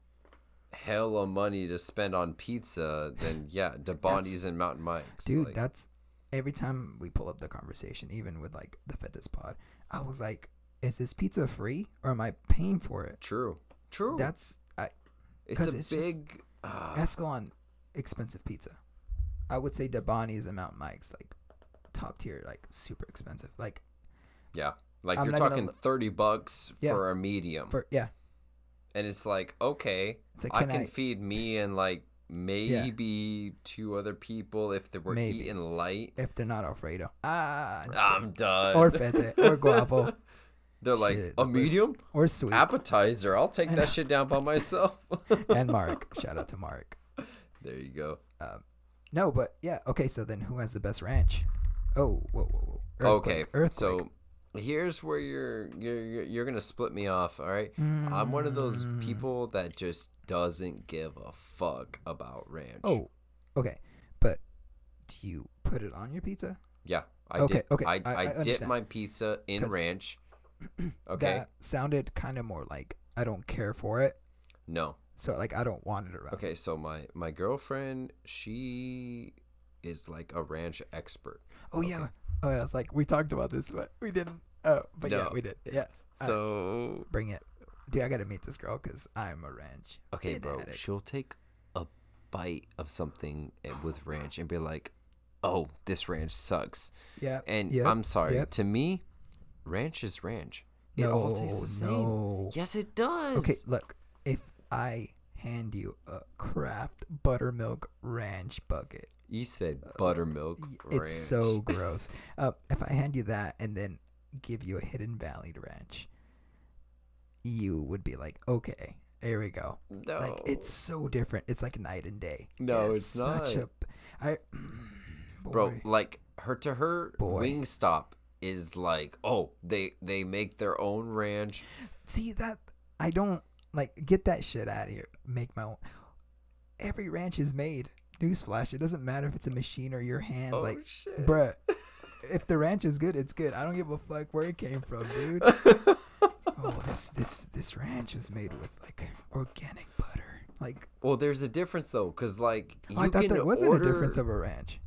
[SPEAKER 2] hella money to spend on pizza, then yeah, [laughs] DeBonni's and Mountain Mike's.
[SPEAKER 1] Dude,
[SPEAKER 2] like,
[SPEAKER 1] that's every time we pull up the conversation, even with like the fitness pod, I was like, is this pizza free or am I paying for it?
[SPEAKER 2] true. True.
[SPEAKER 1] That's I,
[SPEAKER 2] it's a
[SPEAKER 1] it's
[SPEAKER 2] big ah,
[SPEAKER 1] Escalon expensive pizza. I would say DeBonni's and Mount Mike's like top tier, like super expensive. Like
[SPEAKER 2] yeah. Like
[SPEAKER 1] I'm
[SPEAKER 2] you're
[SPEAKER 1] not gonna
[SPEAKER 2] talking 30 bucks
[SPEAKER 1] Yeah.
[SPEAKER 2] for a medium.
[SPEAKER 1] for yeah,
[SPEAKER 2] and it's like, okay,
[SPEAKER 1] It's like,
[SPEAKER 2] I
[SPEAKER 1] can
[SPEAKER 2] can
[SPEAKER 1] I-
[SPEAKER 2] feed me and like maybe two other people if they were
[SPEAKER 1] Maybe.
[SPEAKER 2] eating light.
[SPEAKER 1] if they're not Alfredo. Ah,
[SPEAKER 2] I'm done.
[SPEAKER 1] or fete or guapo [laughs]
[SPEAKER 2] They're like
[SPEAKER 1] Shit,
[SPEAKER 2] a medium
[SPEAKER 1] or sweet.
[SPEAKER 2] appetizer. I'll take that shit down by [laughs] myself.
[SPEAKER 1] and Mark, shout out to Mark. [laughs]
[SPEAKER 2] there you go.
[SPEAKER 1] No, but yeah, okay. So then, who has the best ranch? Oh, whoa, whoa, whoa.
[SPEAKER 2] Okay,
[SPEAKER 1] Earthquake, earthquake.
[SPEAKER 2] so here's where you're you're you're, gonna split me off. All right, I'm one of those
[SPEAKER 1] Mm.
[SPEAKER 2] people that just doesn't give a fuck about ranch.
[SPEAKER 1] oh, okay. But do you put it on your pizza?
[SPEAKER 2] yeah, I
[SPEAKER 1] Okay,
[SPEAKER 2] did.
[SPEAKER 1] okay,
[SPEAKER 2] I,
[SPEAKER 1] I-
[SPEAKER 2] I,
[SPEAKER 1] I
[SPEAKER 2] dip my pizza in ranch. [clears throat] Okay,
[SPEAKER 1] That sounded kind of more like I don't care for it.
[SPEAKER 2] no.
[SPEAKER 1] So like I don't want it around.
[SPEAKER 2] Okay, so my my girlfriend, she is like a ranch expert.
[SPEAKER 1] Oh yeah. Oh yeah. It's like we talked about this, but we didn't. Oh, but yeah, we did. Yeah. All right,
[SPEAKER 2] So
[SPEAKER 1] bring it. Dude, I gotta meet this girl because I'm a ranch.
[SPEAKER 2] okay, bro,
[SPEAKER 1] fanatic.
[SPEAKER 2] she'll take a bite of something with ranch and be like, "Oh, this ranch sucks."
[SPEAKER 1] Yeah.
[SPEAKER 2] And
[SPEAKER 1] yep,
[SPEAKER 2] I'm sorry,
[SPEAKER 1] yep.
[SPEAKER 2] to me, ranch is ranch. It all tastes the
[SPEAKER 1] No,
[SPEAKER 2] same.
[SPEAKER 1] no.
[SPEAKER 2] Yes, it does.
[SPEAKER 1] Okay, look. If I hand you a Kraft buttermilk ranch bucket,
[SPEAKER 2] You said buttermilk ranch.
[SPEAKER 1] it's so [laughs] gross. Uh, if I hand you that and then give you a Hidden Valley ranch, you would be like, okay, here we go.
[SPEAKER 2] no.
[SPEAKER 1] Like it's so different. It's like night and day.
[SPEAKER 2] No, it's
[SPEAKER 1] Such
[SPEAKER 2] not.
[SPEAKER 1] a, I, [clears throat]
[SPEAKER 2] bro like her to her
[SPEAKER 1] Boy.
[SPEAKER 2] wingstop is like oh they they make their own ranch
[SPEAKER 1] See that I don't like get that shit out of here. Make my own. Every ranch is made. Newsflash: It doesn't matter if it's a machine or your hands.
[SPEAKER 2] oh
[SPEAKER 1] like,
[SPEAKER 2] shit
[SPEAKER 1] bruh, [laughs] if the ranch is good, it's good. I don't give a fuck where it came from, dude. [laughs] oh, this this this ranch is made with like organic butter. Like,
[SPEAKER 2] well there's a difference though because like oh, you
[SPEAKER 1] oh, I thought there wasn't
[SPEAKER 2] order
[SPEAKER 1] a difference of a ranch.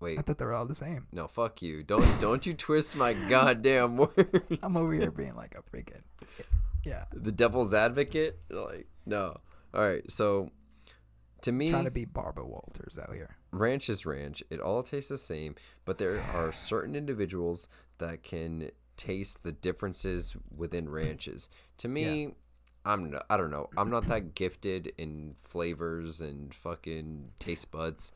[SPEAKER 2] wait
[SPEAKER 1] I thought they were all the same.
[SPEAKER 2] no fuck you don't don't you twist my [laughs] goddamn words
[SPEAKER 1] I'm over here being like a freaking, yeah,
[SPEAKER 2] the devil's advocate like no all right so to me
[SPEAKER 1] trying to be Barbara Walters out here.
[SPEAKER 2] ranch is ranch. It all tastes the same, but there [sighs] are certain individuals that can taste the differences within ranches. To me, I'm no, I don't know. I'm not that [coughs] gifted in flavors and fucking taste buds.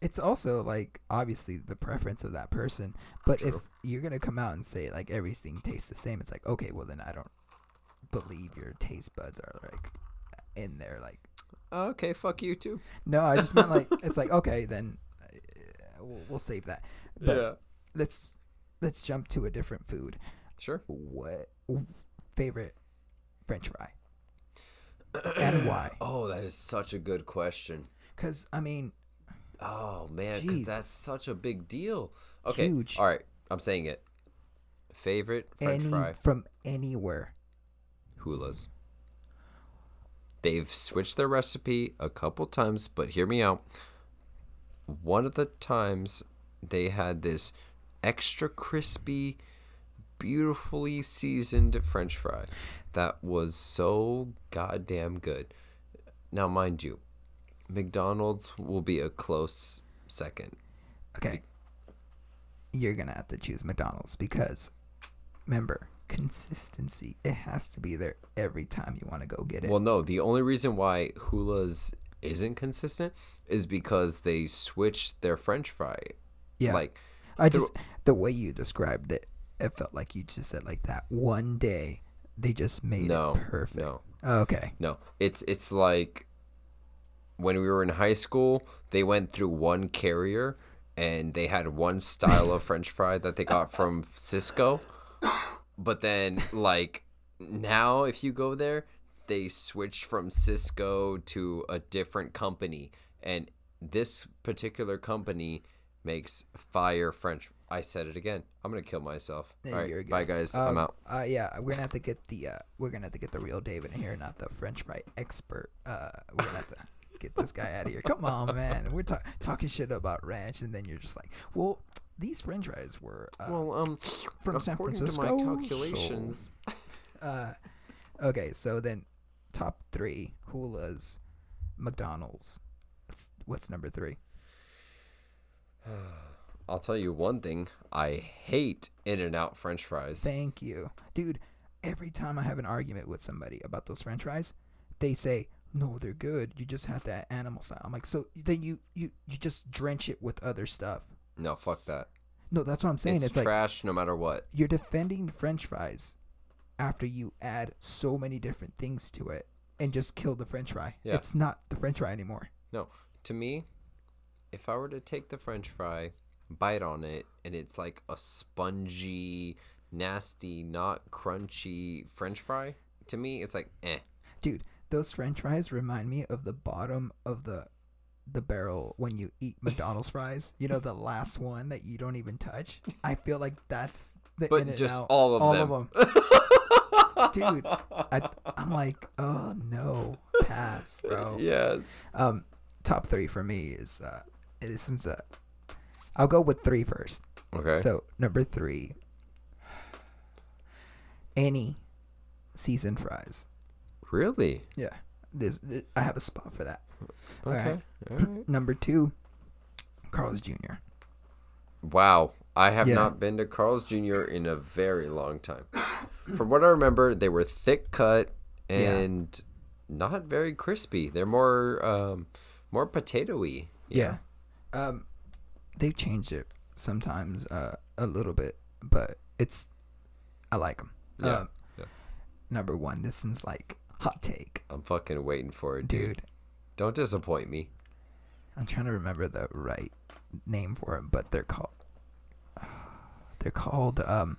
[SPEAKER 1] it's also like obviously the preference of that person but if you're gonna come out and say like everything tastes the same it's like okay well then i don't believe your taste buds are like in there like
[SPEAKER 2] Okay, fuck you too.
[SPEAKER 1] no i just meant like it's like [laughs] okay then uh, we'll, we'll save that but
[SPEAKER 2] yeah,
[SPEAKER 1] let's let's jump to a different food
[SPEAKER 2] sure.
[SPEAKER 1] what favorite french fry [clears throat] and why
[SPEAKER 2] Oh, that is such a good question.
[SPEAKER 1] because i mean
[SPEAKER 2] Oh man, because that's such a big deal. Okay,
[SPEAKER 1] Huge.
[SPEAKER 2] all right. I'm saying it. Favorite French
[SPEAKER 1] any
[SPEAKER 2] fry.
[SPEAKER 1] from anywhere
[SPEAKER 2] Hula's. They've switched their recipe a couple times, but hear me out. One of the times they had this extra crispy, beautifully seasoned french fry that was so goddamn good. Now, mind you, McDonald's will be a close second.
[SPEAKER 1] Okay. You're gonna have to choose McDonald's because remember, consistency. It has to be there every time you want to go get it.
[SPEAKER 2] Well, no, the only reason why Hula's isn't consistent is because they switched their French fry.
[SPEAKER 1] yeah.
[SPEAKER 2] Like,
[SPEAKER 1] I
[SPEAKER 2] through-
[SPEAKER 1] just the way you described it, it felt like you just said like that one day they just made
[SPEAKER 2] no,
[SPEAKER 1] it perfect.
[SPEAKER 2] no,
[SPEAKER 1] Okay.
[SPEAKER 2] no. It's it's like when we were in high school, they went through one carrier and they had one style of French fry that they got from Sysco. But then, like now, if you go there, they switched from Sysco to a different company, and this particular company makes fire French. I said it again. I'm gonna kill myself.
[SPEAKER 1] Yeah,
[SPEAKER 2] All right, bye guys.
[SPEAKER 1] Um,
[SPEAKER 2] I'm out.
[SPEAKER 1] Uh, yeah, we're gonna have to get the uh, we're gonna have to get the real David in here, not the French fry expert. Uh, we're gonna have to get this guy out of here. Come on, man. We're ta- talking shit about ranch, and then you're just like, well, these French fries were uh,
[SPEAKER 2] Well, um,
[SPEAKER 1] from San
[SPEAKER 2] according
[SPEAKER 1] Francisco.
[SPEAKER 2] to my
[SPEAKER 1] so-
[SPEAKER 2] calculations,
[SPEAKER 1] Uh, okay, so then top three: Hula's, McDonald's. What's, what's number three? [sighs]
[SPEAKER 2] I'll tell you one thing. I hate In and Out French fries.
[SPEAKER 1] Thank you, dude. Every time I have an argument with somebody about those French fries, they say, "No, they're good. You just have that animal style." I'm like, so then you you you just drench it with other stuff.
[SPEAKER 2] No, fuck that.
[SPEAKER 1] No, that's what I'm saying.
[SPEAKER 2] It's,
[SPEAKER 1] It's, like
[SPEAKER 2] trash no matter what.
[SPEAKER 1] you're defending French fries after you add so many different things to it and just kill the French fry.
[SPEAKER 2] Yeah.
[SPEAKER 1] It's not the French fry anymore.
[SPEAKER 2] No, to me, if I were to take the French fry, bite on it, and it's like a spongy, nasty, not crunchy French fry, to me, it's like eh.
[SPEAKER 1] Dude, those French fries remind me of the bottom of the the barrel when you eat [laughs] McDonald's fries. You know the last one that you don't even touch. I feel like that's the
[SPEAKER 2] But just all of them.
[SPEAKER 1] them. Dude, I, I'm like, oh no, pass, bro. [laughs]
[SPEAKER 2] Yes.
[SPEAKER 1] Um, top three for me is uh, since uh, I'll go with three first.
[SPEAKER 2] Okay.
[SPEAKER 1] So number three, any seasoned fries.
[SPEAKER 2] really?
[SPEAKER 1] Yeah, this, th- I have a spot for that.
[SPEAKER 2] Okay.
[SPEAKER 1] Alright.
[SPEAKER 2] All right. [clears throat]
[SPEAKER 1] Number two, Carl's Jr.
[SPEAKER 2] Wow. I have
[SPEAKER 1] Yeah.
[SPEAKER 2] not been to Carl's Jr. in a very long time. [coughs] From what I remember, they were thick cut
[SPEAKER 1] Yeah.
[SPEAKER 2] and not very crispy. They're more um, more potatoy.
[SPEAKER 1] Yeah. Um, they've changed it sometimes uh, a little bit, but it's I like them.
[SPEAKER 2] Yeah,
[SPEAKER 1] Um,
[SPEAKER 2] yeah.
[SPEAKER 1] Number one, this is like hot take,
[SPEAKER 2] I'm fucking waiting for it, dude.
[SPEAKER 1] dude.
[SPEAKER 2] Don't disappoint me.
[SPEAKER 1] I'm trying to remember the right name for them, but they're called [sighs] they're called um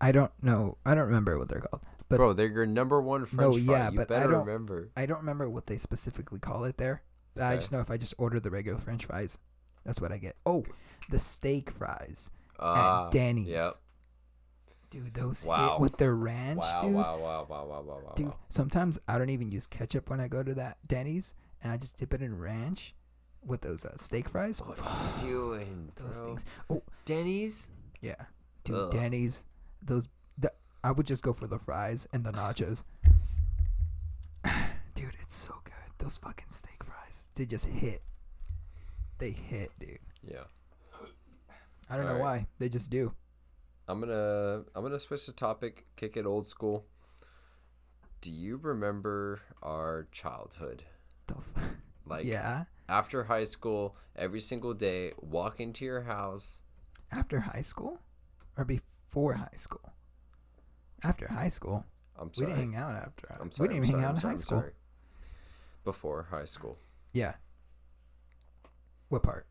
[SPEAKER 1] I don't know. I don't remember what they're called. But
[SPEAKER 2] Bro, they're your number one French
[SPEAKER 1] No,
[SPEAKER 2] fry.
[SPEAKER 1] yeah,
[SPEAKER 2] you
[SPEAKER 1] but I don't-
[SPEAKER 2] remember.
[SPEAKER 1] I don't remember what they specifically call it there. I
[SPEAKER 2] Okay.
[SPEAKER 1] just know if I just order the regular french fries, that's what I get. Oh, the steak fries
[SPEAKER 2] Ah,
[SPEAKER 1] at Denny's.
[SPEAKER 2] Yep.
[SPEAKER 1] Dude, those
[SPEAKER 2] Wow.
[SPEAKER 1] hit with their ranch,
[SPEAKER 2] Wow,
[SPEAKER 1] dude.
[SPEAKER 2] wow, wow, wow, wow, wow, wow,
[SPEAKER 1] Dude,
[SPEAKER 2] wow.
[SPEAKER 1] sometimes I don't even use ketchup when I go to that Denny's, and I just dip it in ranch with those uh, steak fries.
[SPEAKER 2] What are you [sighs] doing,
[SPEAKER 1] Those
[SPEAKER 2] bro?
[SPEAKER 1] things. Oh,
[SPEAKER 2] Denny's?
[SPEAKER 1] yeah, dude,
[SPEAKER 2] Ugh.
[SPEAKER 1] Denny's. Those. The, I would just go for the fries and the nachos. [sighs] dude, it's so good. Those fucking steak fries. They just hit. They hit, dude.
[SPEAKER 2] Yeah.
[SPEAKER 1] I don't know
[SPEAKER 2] Alright.
[SPEAKER 1] why. They just do.
[SPEAKER 2] I'm gonna I'm gonna switch the topic, kick it old school. Do you remember our childhood?
[SPEAKER 1] The f- [laughs]
[SPEAKER 2] Like
[SPEAKER 1] yeah.
[SPEAKER 2] after high school, every single day, walk into your house.
[SPEAKER 1] After high school, or before high school? After high school,
[SPEAKER 2] I'm sorry.
[SPEAKER 1] we didn't hang out after.
[SPEAKER 2] I'm sorry.
[SPEAKER 1] we
[SPEAKER 2] I'm
[SPEAKER 1] didn't even
[SPEAKER 2] sorry,
[SPEAKER 1] hang
[SPEAKER 2] I'm
[SPEAKER 1] out in
[SPEAKER 2] sorry,
[SPEAKER 1] high
[SPEAKER 2] I'm
[SPEAKER 1] school.
[SPEAKER 2] Before high school.
[SPEAKER 1] Yeah. What part?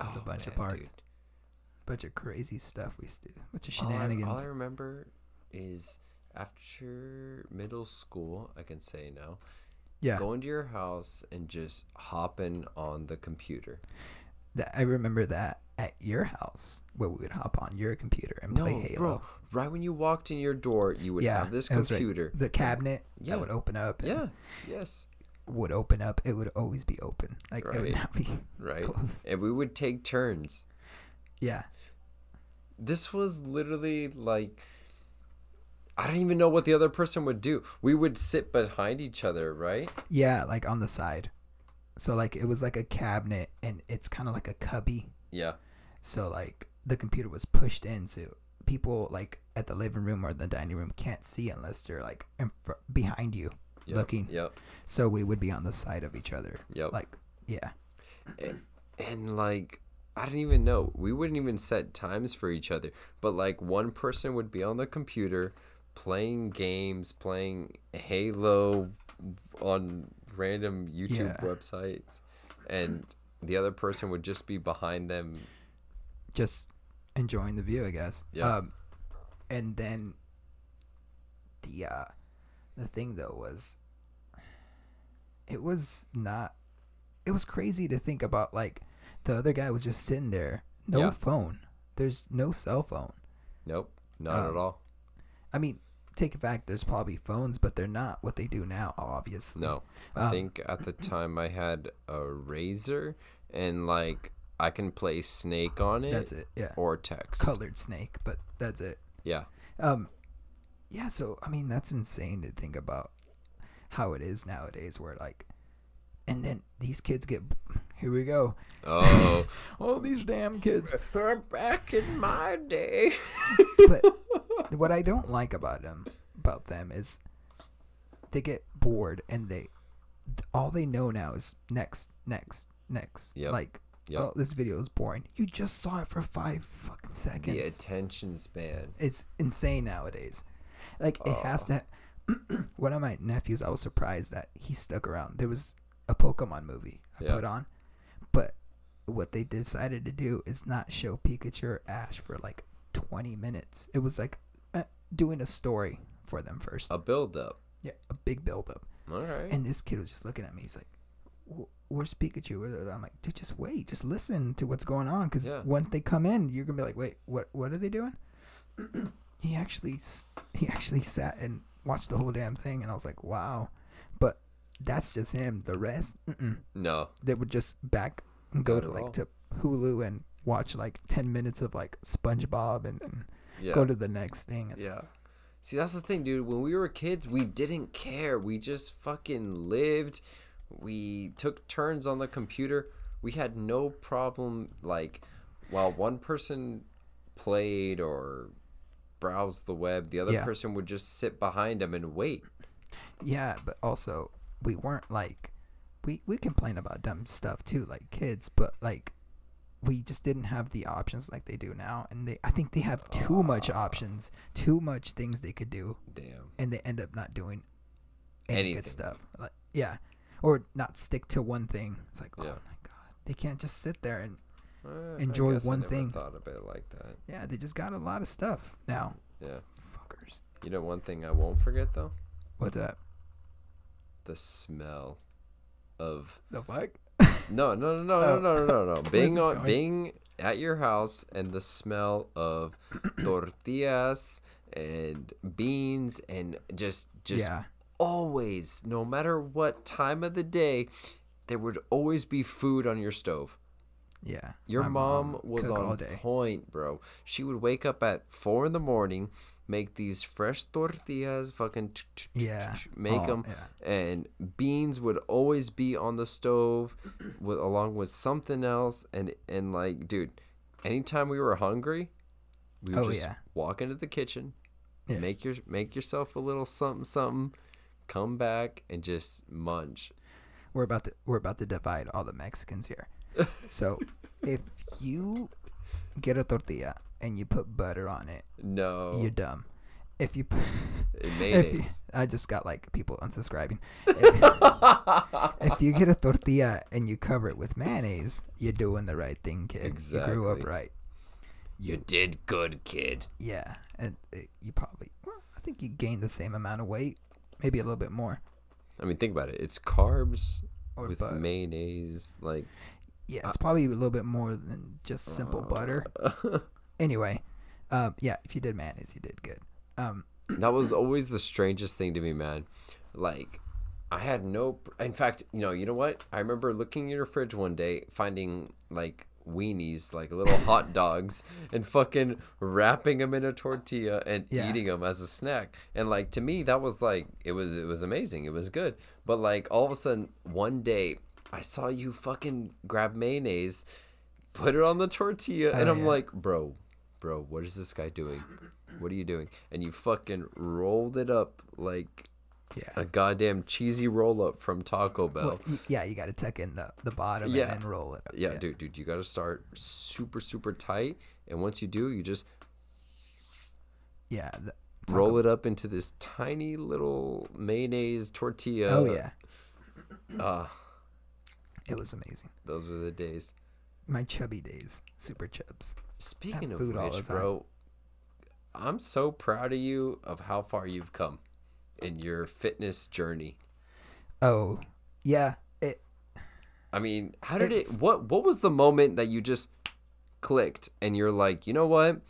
[SPEAKER 1] There's a
[SPEAKER 2] Oh,
[SPEAKER 1] bunch of
[SPEAKER 2] man,
[SPEAKER 1] parts.
[SPEAKER 2] dude.
[SPEAKER 1] Bunch of crazy stuff we do. Bunch of
[SPEAKER 2] All I-
[SPEAKER 1] shenanigans.
[SPEAKER 2] All I, remember is after middle school, I can say now,
[SPEAKER 1] yeah.
[SPEAKER 2] going to your house and just hopping on the computer.
[SPEAKER 1] That, I remember that at your house where we would hop on your computer and play
[SPEAKER 2] no,
[SPEAKER 1] Halo.
[SPEAKER 2] bro. Right when you walked in your door, you would
[SPEAKER 1] yeah,
[SPEAKER 2] have this
[SPEAKER 1] right.
[SPEAKER 2] computer.
[SPEAKER 1] The cabinet
[SPEAKER 2] Yeah.
[SPEAKER 1] that would open up. and
[SPEAKER 2] Yeah. Yes.
[SPEAKER 1] Would open up. It would always be open. Like it would not be
[SPEAKER 2] Right. [laughs]
[SPEAKER 1] closed.
[SPEAKER 2] And we would take turns.
[SPEAKER 1] Yeah.
[SPEAKER 2] This was literally like I don't even know what the other person would do. We would sit behind each other, right?
[SPEAKER 1] Yeah, like on the side. So like it was like a cabinet, and it's kind of like a cubby.
[SPEAKER 2] Yeah.
[SPEAKER 1] So like the computer was pushed in, so people like at the living room or the dining room can't see unless they're like in fr- behind you
[SPEAKER 2] Yep.
[SPEAKER 1] looking.
[SPEAKER 2] Yep.
[SPEAKER 1] So we would be on the side of each other.
[SPEAKER 2] Yep.
[SPEAKER 1] Like yeah,
[SPEAKER 2] and, and like I don't even know. We wouldn't even set times for each other. But like one person would be on the computer playing games, playing Halo on random YouTube
[SPEAKER 1] Yeah.
[SPEAKER 2] websites, and the other person would just be behind them.
[SPEAKER 1] just enjoying the view, I guess.
[SPEAKER 2] Yeah.
[SPEAKER 1] Um, and then the uh, the thing though was, it was not. It was crazy to think about. Like the other guy was just sitting there, no
[SPEAKER 2] Yeah.
[SPEAKER 1] phone. There's no cell phone.
[SPEAKER 2] Nope, not at
[SPEAKER 1] Um,
[SPEAKER 2] all.
[SPEAKER 1] I mean, take it back. There's probably phones, but they're not what they do now. Obviously.
[SPEAKER 2] No, I
[SPEAKER 1] Um,
[SPEAKER 2] think at the time I had a Razr, and like I can play Snake on it,
[SPEAKER 1] That's it. Yeah.
[SPEAKER 2] or text.
[SPEAKER 1] Colored snake, but that's it.
[SPEAKER 2] Yeah,
[SPEAKER 1] Um, yeah. So I mean, that's insane to think about how it is nowadays. Where like, and then these kids get. Here we go.
[SPEAKER 2] Oh, [laughs]
[SPEAKER 1] All these damn kids.
[SPEAKER 2] Are back in my day. [laughs]
[SPEAKER 1] But what I don't like about them, about them, is they get bored and they, all they know now is next, next, next.
[SPEAKER 2] Yep.
[SPEAKER 1] Like,
[SPEAKER 2] Yep.
[SPEAKER 1] oh, this video is boring. You just saw it for five fucking seconds.
[SPEAKER 2] the attention span.
[SPEAKER 1] it's insane nowadays. Like it has oh. to. [clears throat] one of my nephews, I was surprised that he stuck around. There was a Pokemon movie I
[SPEAKER 2] Yeah.
[SPEAKER 1] put on, but what they decided to do is not show Pikachu or Ash for like twenty minutes. It was like uh, doing a story for them first.
[SPEAKER 2] A build up.
[SPEAKER 1] Yeah, a big build up.
[SPEAKER 2] All right.
[SPEAKER 1] And this kid was just looking at me. He's like, "Wh- "Where's Pikachu?" I'm like, "Dude, just wait. Just listen to what's going on. Because
[SPEAKER 2] Yeah.
[SPEAKER 1] when they come in, you're gonna be like, wait, what? What are they doing?" [clears throat] he actually, he actually sat and watched the whole damn thing, and I was like, "Wow." But that's just him. The rest, mm-mm.
[SPEAKER 2] no.
[SPEAKER 1] they would just back and go to like
[SPEAKER 2] all.
[SPEAKER 1] to Hulu and watch like ten minutes of like SpongeBob and then
[SPEAKER 2] Yeah.
[SPEAKER 1] go to the next thing. It's,
[SPEAKER 2] yeah. See, that's the thing, dude. When we were kids, we didn't care. We just fucking lived. We took turns on the computer. We had no problem, like, while one person played or browsed the web, the other
[SPEAKER 1] Yeah.
[SPEAKER 2] person would just sit behind him and wait.
[SPEAKER 1] Yeah, but also we weren't like we we complain about dumb stuff too, like kids, but like we just didn't have the options like they do now, and they I think they have too much options, too much things they could do,
[SPEAKER 2] Damn.
[SPEAKER 1] and they end up not doing any
[SPEAKER 2] Anything.
[SPEAKER 1] good stuff. Like yeah, or not stick to one thing. It's like oh my god, they can't just sit there and
[SPEAKER 2] Uh,
[SPEAKER 1] Enjoy one
[SPEAKER 2] never
[SPEAKER 1] thing.
[SPEAKER 2] Thought of it like that.
[SPEAKER 1] yeah, they just got a lot of stuff now.
[SPEAKER 2] Yeah.
[SPEAKER 1] Fuckers.
[SPEAKER 2] You know one thing I won't forget though?
[SPEAKER 1] What's that?
[SPEAKER 2] The smell of
[SPEAKER 1] The fuck?
[SPEAKER 2] No, no, no, no,
[SPEAKER 1] Oh.
[SPEAKER 2] no, no, no, no. [laughs] Being on,
[SPEAKER 1] going?
[SPEAKER 2] being at your house and the smell of [clears throat] tortillas and beans and just, just
[SPEAKER 1] yeah.
[SPEAKER 2] always, no matter what time of the day, there would always be food on your stove.
[SPEAKER 1] Yeah.
[SPEAKER 2] Your
[SPEAKER 1] My
[SPEAKER 2] mom, was on point, bro. She would wake up at four in the morning, make these fresh tortillas, fucking ch- ch- ch-
[SPEAKER 1] Yeah.
[SPEAKER 2] ch- make
[SPEAKER 1] Oh,
[SPEAKER 2] them,
[SPEAKER 1] yeah.
[SPEAKER 2] and beans would always be on the stove, with along with something else, and and like, dude, anytime we were hungry, we would
[SPEAKER 1] Oh,
[SPEAKER 2] just
[SPEAKER 1] yeah.
[SPEAKER 2] walk into the kitchen,
[SPEAKER 1] Yeah.
[SPEAKER 2] make your make yourself a little something something, come back and just munch.
[SPEAKER 1] we're about to we're about to divide all the Mexicans here. [laughs] so if you get a tortilla and you put butter on it,
[SPEAKER 2] No,
[SPEAKER 1] you're dumb. If you put, [laughs]
[SPEAKER 2] it [laughs]
[SPEAKER 1] if you-
[SPEAKER 2] mayonnaise.
[SPEAKER 1] I just got like people unsubscribing. If, [laughs] if you get a tortilla and you cover it with mayonnaise, you're doing the right thing, kid. You grew up right.
[SPEAKER 2] you did good, kid.
[SPEAKER 1] Yeah, and uh, you probably well, I think you gained the same amount of weight, maybe a little bit more.
[SPEAKER 2] I mean, think about it. It's carbs
[SPEAKER 1] Or
[SPEAKER 2] with
[SPEAKER 1] butter.
[SPEAKER 2] mayonnaise. Like,
[SPEAKER 1] Yeah, it's probably a little bit more than just simple butter. Anyway, um, yeah, if you did mayonnaise, you did good. Um, [clears throat]
[SPEAKER 2] that was always the strangest thing to me, man. Like, I had no. In fact, you know, you know what? I remember looking in your fridge one day, finding like weenies, like little hot [laughs] dogs, and fucking wrapping them in a tortilla and
[SPEAKER 1] Yeah.
[SPEAKER 2] eating them as a snack. And like to me, that was like it was it was amazing. It was good. But like all of a sudden, one day, I saw you fucking grab mayonnaise, put it on the tortilla, and
[SPEAKER 1] Oh,
[SPEAKER 2] I'm
[SPEAKER 1] yeah.
[SPEAKER 2] like, bro, bro, what is this guy doing? What are you doing? And you fucking rolled it up like
[SPEAKER 1] Yeah.
[SPEAKER 2] a goddamn cheesy roll up from Taco Bell.
[SPEAKER 1] Well, yeah, you got to tuck in the, the bottom
[SPEAKER 2] Yeah.
[SPEAKER 1] and then roll it up.
[SPEAKER 2] yeah, dude, dude, you got to start super, super tight, and once you do, you just
[SPEAKER 1] Yeah. the-
[SPEAKER 2] roll it up into this tiny little mayonnaise tortilla.
[SPEAKER 1] oh, yeah.
[SPEAKER 2] Ah,
[SPEAKER 1] It was amazing.
[SPEAKER 2] those were the days.
[SPEAKER 1] My chubby days. Super chubs.
[SPEAKER 2] Speaking of which, bro, I'm so proud of you of how far you've come in your fitness journey.
[SPEAKER 1] Oh, yeah. It,
[SPEAKER 2] I mean, how did it what what was the moment that you just clicked and you're like, "You know what?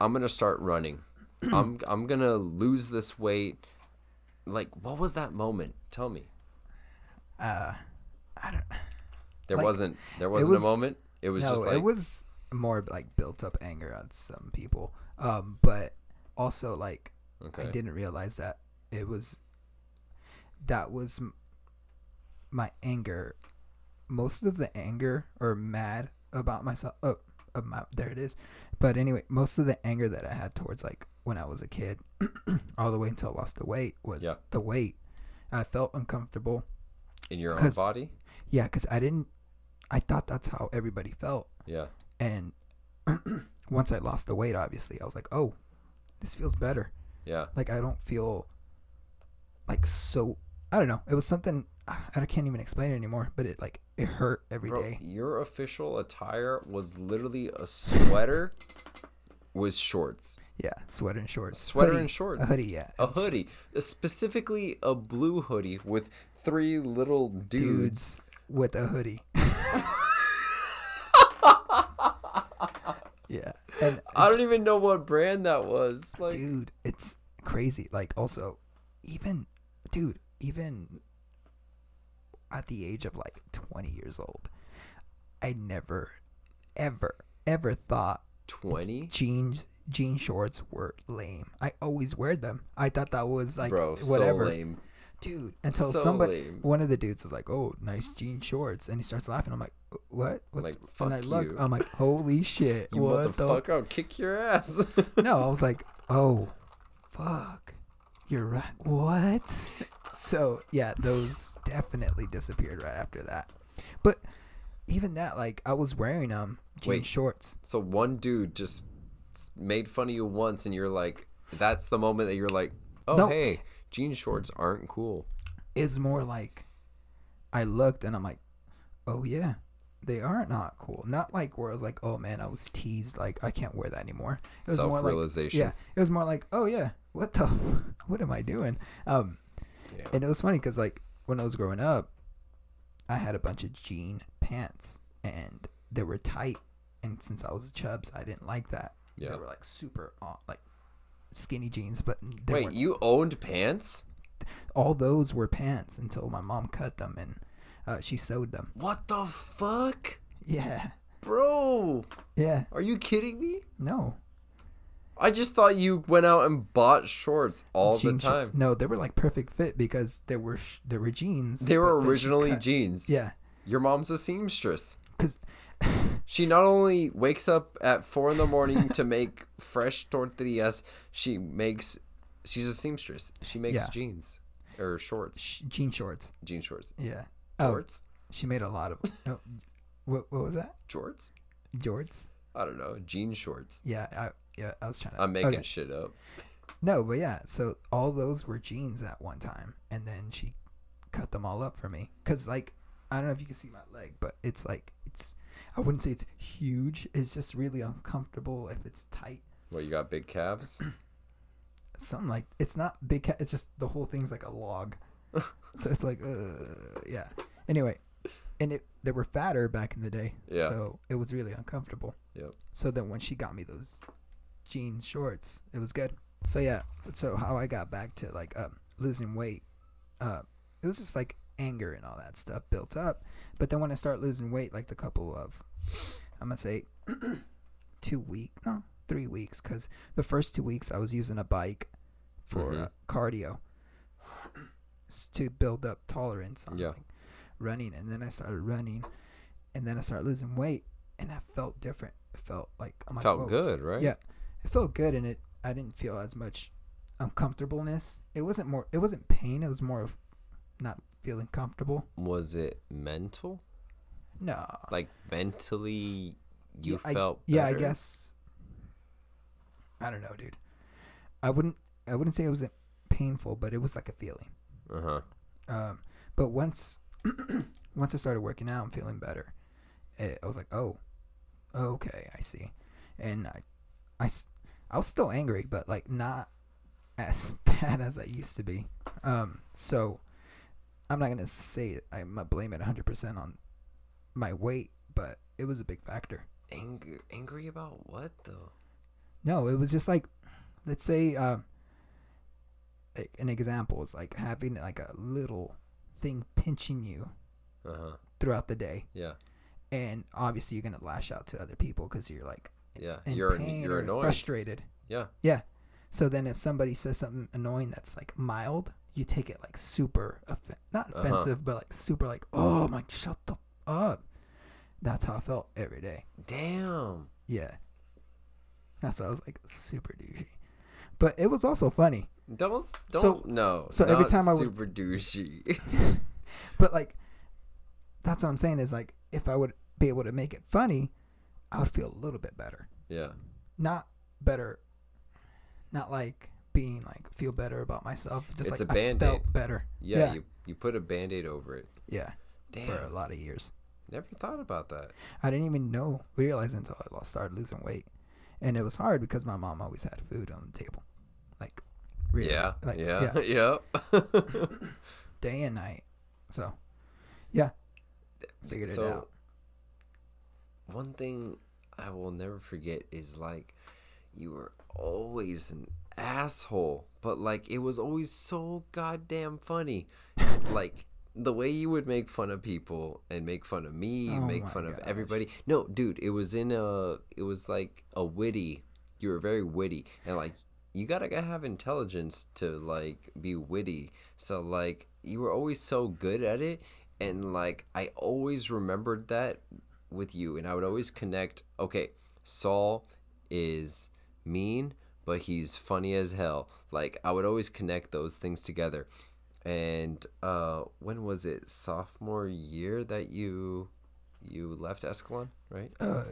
[SPEAKER 2] I'm going to start running. [clears throat] I'm I'm going to lose this weight." Like, what was that moment? Tell me.
[SPEAKER 1] uh, I don't
[SPEAKER 2] There
[SPEAKER 1] Like,
[SPEAKER 2] wasn't there wasn't
[SPEAKER 1] was-
[SPEAKER 2] a moment. It was
[SPEAKER 1] no,
[SPEAKER 2] just like
[SPEAKER 1] it was more like built up anger on some people. Um, but also like
[SPEAKER 2] okay.
[SPEAKER 1] I didn't realize that it was that was my anger. Most of the anger or mad about myself. Oh, my, there it is. But anyway, most of the anger that I had towards like when I was a kid, [clears throat] all the way until I lost the weight, was
[SPEAKER 2] Yeah.
[SPEAKER 1] the weight. I felt uncomfortable.
[SPEAKER 2] in your own body?
[SPEAKER 1] Yeah, because I didn't. I thought that's how everybody felt.
[SPEAKER 2] Yeah.
[SPEAKER 1] And [clears throat] once I lost the weight, obviously, I was like, oh, this feels better.
[SPEAKER 2] Yeah.
[SPEAKER 1] Like I don't feel like so. I don't know. It was something I can't even explain it anymore. But it like it hurt every day.
[SPEAKER 2] Bro, your official attire was literally a sweater with shorts,
[SPEAKER 1] Yeah, sweater and shorts.
[SPEAKER 2] Sweater
[SPEAKER 1] Hoodie.
[SPEAKER 2] and shorts.
[SPEAKER 1] A hoodie, yeah.
[SPEAKER 2] a hoodie, uh, specifically a blue hoodie with three little dudes.
[SPEAKER 1] Dudes with a hoodie. [laughs] yeah, and
[SPEAKER 2] I don't even know what brand that was. Like,
[SPEAKER 1] dude, it's crazy. Like also, even dude, even at the age of like 20 years old, I never, ever, ever thought
[SPEAKER 2] twenty,
[SPEAKER 1] jeans jean shorts were lame. I always wear them. I thought that was like
[SPEAKER 2] bro,
[SPEAKER 1] whatever.
[SPEAKER 2] so lame.
[SPEAKER 1] Dude, until
[SPEAKER 2] So
[SPEAKER 1] somebody
[SPEAKER 2] lame.
[SPEAKER 1] one of the dudes was like, "Oh, nice jean shorts." And he starts laughing. I'm like, "What?" What's,
[SPEAKER 2] Like,
[SPEAKER 1] and I
[SPEAKER 2] fuck
[SPEAKER 1] look,
[SPEAKER 2] you.
[SPEAKER 1] I'm like, "Holy [laughs] shit.
[SPEAKER 2] You
[SPEAKER 1] what the
[SPEAKER 2] fuck? I'll kick your ass. [laughs]
[SPEAKER 1] No, I was like, [laughs] "Oh, fuck. You're right. What?" So, yeah, those definitely disappeared right after that. But even that like I was wearing um jean
[SPEAKER 2] Wait.
[SPEAKER 1] shorts.
[SPEAKER 2] so one dude just made fun of you once, and you're like, that's the moment that you're like, oh
[SPEAKER 1] No.
[SPEAKER 2] hey, jean shorts aren't cool.
[SPEAKER 1] It's more like I looked and I'm like, oh yeah, they are not cool. Not like where I was like, oh man, I was teased, like I can't wear that anymore. It was more like,
[SPEAKER 2] Self-realization.
[SPEAKER 1] yeah, it was more like, oh yeah, what the, [laughs] what am I doing? Um,
[SPEAKER 2] Yeah.
[SPEAKER 1] and it was funny because like when I was growing up, I had a bunch of jean pants and they were tight, and since I was a chubs, I didn't like that.
[SPEAKER 2] Yeah.
[SPEAKER 1] They were like super uh, like skinny jeans, but they
[SPEAKER 2] Wait,
[SPEAKER 1] weren't-
[SPEAKER 2] you owned pants?
[SPEAKER 1] all those were pants until my mom cut them and uh, she sewed them.
[SPEAKER 2] What the fuck?
[SPEAKER 1] Yeah.
[SPEAKER 2] Bro,
[SPEAKER 1] Yeah.
[SPEAKER 2] are you kidding me?
[SPEAKER 1] No.
[SPEAKER 2] I just thought you went out and bought shorts all
[SPEAKER 1] Jean
[SPEAKER 2] the time.
[SPEAKER 1] no, they were like perfect fit because they were sh- they were jeans.
[SPEAKER 2] They were
[SPEAKER 1] but then she
[SPEAKER 2] originally jeans.
[SPEAKER 1] Yeah.
[SPEAKER 2] Your mom's a seamstress.
[SPEAKER 1] Cuz
[SPEAKER 2] She not only wakes up at four in the morning to make fresh tortillas, she makes. She's a seamstress. She makes
[SPEAKER 1] Yeah.
[SPEAKER 2] jeans or shorts,
[SPEAKER 1] sh- jean shorts.
[SPEAKER 2] jean shorts,
[SPEAKER 1] Yeah. Oh,
[SPEAKER 2] shorts,
[SPEAKER 1] she made a lot of oh, what what was that?
[SPEAKER 2] shorts.
[SPEAKER 1] Jorts?
[SPEAKER 2] I don't know, jean shorts.
[SPEAKER 1] Yeah, I yeah, I was trying to
[SPEAKER 2] I'm making
[SPEAKER 1] okay.
[SPEAKER 2] shit up.
[SPEAKER 1] No, but yeah, so all those were jeans at one time and then she cut them all up for me cuz like I don't know if you can see my leg, but it's like it's I wouldn't say it's huge. It's just really uncomfortable if it's tight.
[SPEAKER 2] What you got? Big calves? [clears throat]
[SPEAKER 1] Something like it's not big cat. It's just the whole thing's like a log. [laughs] so it's like uh yeah. Anyway, and it they were fatter back in the day.
[SPEAKER 2] Yeah.
[SPEAKER 1] So it was really uncomfortable.
[SPEAKER 2] Yep.
[SPEAKER 1] So then when she got me those jean shorts, it was good. So yeah, so how I got back to like um, losing weight, uh, it was just like anger and all that stuff built up. But then when I start losing weight, like the couple of, I'm gonna say, [coughs] two week, no, three weeks, because the first two weeks I was using a bike for
[SPEAKER 2] Mhm.
[SPEAKER 1] uh, cardio to build up tolerance on
[SPEAKER 2] Yeah.
[SPEAKER 1] like running, and then I started running, and then I started losing weight, and I felt different. It felt like I'm like,
[SPEAKER 2] Felt good, right?
[SPEAKER 1] Yeah, it felt good, and it I didn't feel as much uncomfortableness. It wasn't more. It wasn't pain. It was more of not feeling comfortable.
[SPEAKER 2] Was it mental?
[SPEAKER 1] No.
[SPEAKER 2] Like mentally, you
[SPEAKER 1] Yeah, I-
[SPEAKER 2] felt
[SPEAKER 1] Yeah, I guess. I don't know, dude. I wouldn't. I wouldn't say it was painful, but it was like a feeling.
[SPEAKER 2] Uh huh.
[SPEAKER 1] Um, but once, [clears throat] once I started working out and feeling better, it, I was like, oh, okay, I see. And I, I, I was still angry, but like not as [laughs] bad as I used to be. Um, so I'm not gonna say it. I'm gonna blame it 100 percent on my weight, but it was a big factor.
[SPEAKER 2] Angry, angry about what though?
[SPEAKER 1] No, it was just like, let's say, um, like an example is like having like a little thing pinching you
[SPEAKER 2] Uh huh.
[SPEAKER 1] throughout the day,
[SPEAKER 2] Yeah.
[SPEAKER 1] and obviously you're gonna lash out to other people because you're like
[SPEAKER 2] Yeah. you're
[SPEAKER 1] pain
[SPEAKER 2] you're annoyed.
[SPEAKER 1] frustrated.
[SPEAKER 2] Yeah.
[SPEAKER 1] Yeah. So then if somebody says something annoying that's like mild, you take it like super offen- not
[SPEAKER 2] Uh-huh.
[SPEAKER 1] offensive, but like super like, oh my, shut the up. That's how I felt every day.
[SPEAKER 2] Damn.
[SPEAKER 1] Yeah. That's why I was like super douchey. But it was also funny.
[SPEAKER 2] Don't don't
[SPEAKER 1] So-
[SPEAKER 2] no.
[SPEAKER 1] so every time I would-
[SPEAKER 2] super douchey. [laughs]
[SPEAKER 1] But like that's what I'm saying is like if I would be able to make it funny, I would feel a little bit better.
[SPEAKER 2] yeah.
[SPEAKER 1] Not better not like being like feel better about myself. Just
[SPEAKER 2] It's
[SPEAKER 1] like
[SPEAKER 2] a
[SPEAKER 1] I
[SPEAKER 2] Band-Aid.
[SPEAKER 1] felt better.
[SPEAKER 2] yeah.
[SPEAKER 1] Yeah.
[SPEAKER 2] You you put a band-aid over it.
[SPEAKER 1] Yeah.
[SPEAKER 2] Damn.
[SPEAKER 1] For a lot of years.
[SPEAKER 2] Never thought about that.
[SPEAKER 1] I didn't even know realize until I lost, started losing weight. And it was hard because my mom always had food on the table. Like really,
[SPEAKER 2] yeah.
[SPEAKER 1] like,
[SPEAKER 2] yeah. [laughs] Yep. [laughs]
[SPEAKER 1] day and night. So, yeah, figured it out.
[SPEAKER 2] one thing I will never forget is like you were always an asshole, but like it was always so goddamn funny. like the way you would make fun of people and make fun of me,
[SPEAKER 1] Oh
[SPEAKER 2] make fun of everybody. No, dude, it was in a it was like a witty. You were very witty and like you gotta have intelligence to like be witty. So like you were always so good at it and like I always remembered that with you and I would always connect okay, Saul is mean, but he's funny as hell. Like I would always connect those things together. And uh when was it? Sophomore year that you you left Escalon, right?
[SPEAKER 1] Uh,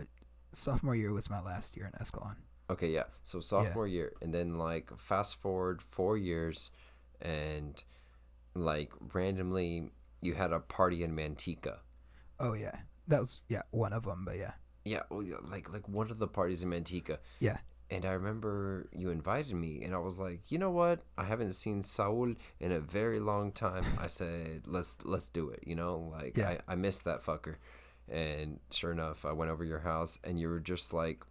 [SPEAKER 1] sophomore year was my last year in Escalon.
[SPEAKER 2] Okay, yeah. So sophomore year, and then like fast forward four years, and like randomly you had a party in Manteca.
[SPEAKER 1] Oh yeah, that was yeah one of them. But yeah,
[SPEAKER 2] Yeah, yeah, like like one of the parties in Manteca,
[SPEAKER 1] yeah,
[SPEAKER 2] and I remember you invited me, and I was like, you know what? I haven't seen Saul in a very long time. I said, let's let's do it. You know, like
[SPEAKER 1] Yeah.
[SPEAKER 2] I I missed that fucker, and sure enough, I went over your house, and you were just like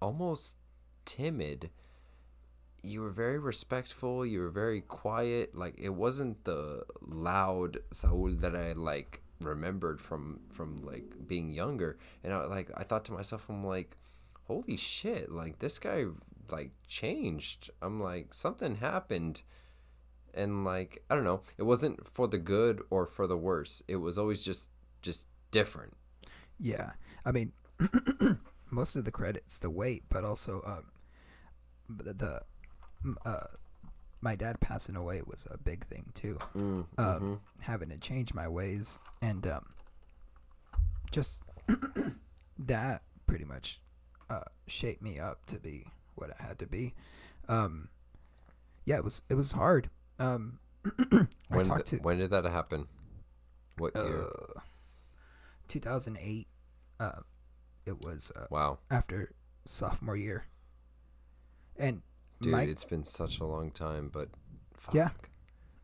[SPEAKER 2] almost timid. You were very respectful. You were very quiet. Like it wasn't the loud Saul that I like remembered from from like being younger. And I like I thought to myself, I'm like, holy shit! Like this guy like changed. I'm like something happened. And like I don't know, it wasn't for the good or for the worse. It was always just just different.
[SPEAKER 1] yeah. I mean, [clears throat] most of the credits the weight, but also um, the, uh, my dad passing away was a big thing too.
[SPEAKER 2] Mm,
[SPEAKER 1] um,
[SPEAKER 2] mhm.
[SPEAKER 1] having to change my ways and um, just [clears throat] that pretty much uh, shaped me up to be what I had to be. Um, yeah, it was it was hard. Um, [clears throat] I
[SPEAKER 2] When
[SPEAKER 1] talked
[SPEAKER 2] th-
[SPEAKER 1] to
[SPEAKER 2] when did that happen? What year?
[SPEAKER 1] uh, 2008. Uh, it was uh,
[SPEAKER 2] wow,
[SPEAKER 1] after sophomore year, and
[SPEAKER 2] dude,
[SPEAKER 1] my
[SPEAKER 2] it's been such a long time, but fuck.
[SPEAKER 1] Yeah.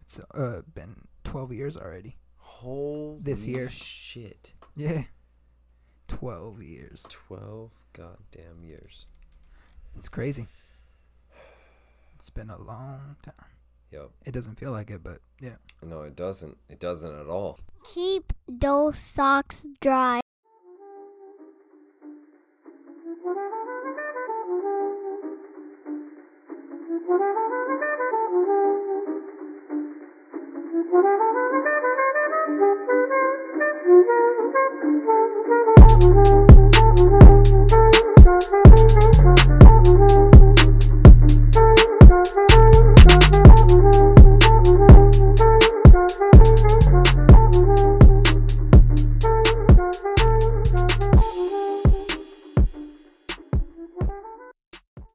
[SPEAKER 1] it's uh, been 12 years already.
[SPEAKER 2] Holy
[SPEAKER 1] This year.
[SPEAKER 2] shit.
[SPEAKER 1] Yeah, 12 years.
[SPEAKER 2] 12 goddamn years.
[SPEAKER 1] It's crazy. It's been a long time.
[SPEAKER 2] Yep.
[SPEAKER 1] It doesn't feel like it, but yeah.
[SPEAKER 2] No, it doesn't. It doesn't at all.
[SPEAKER 3] Keep those socks dry.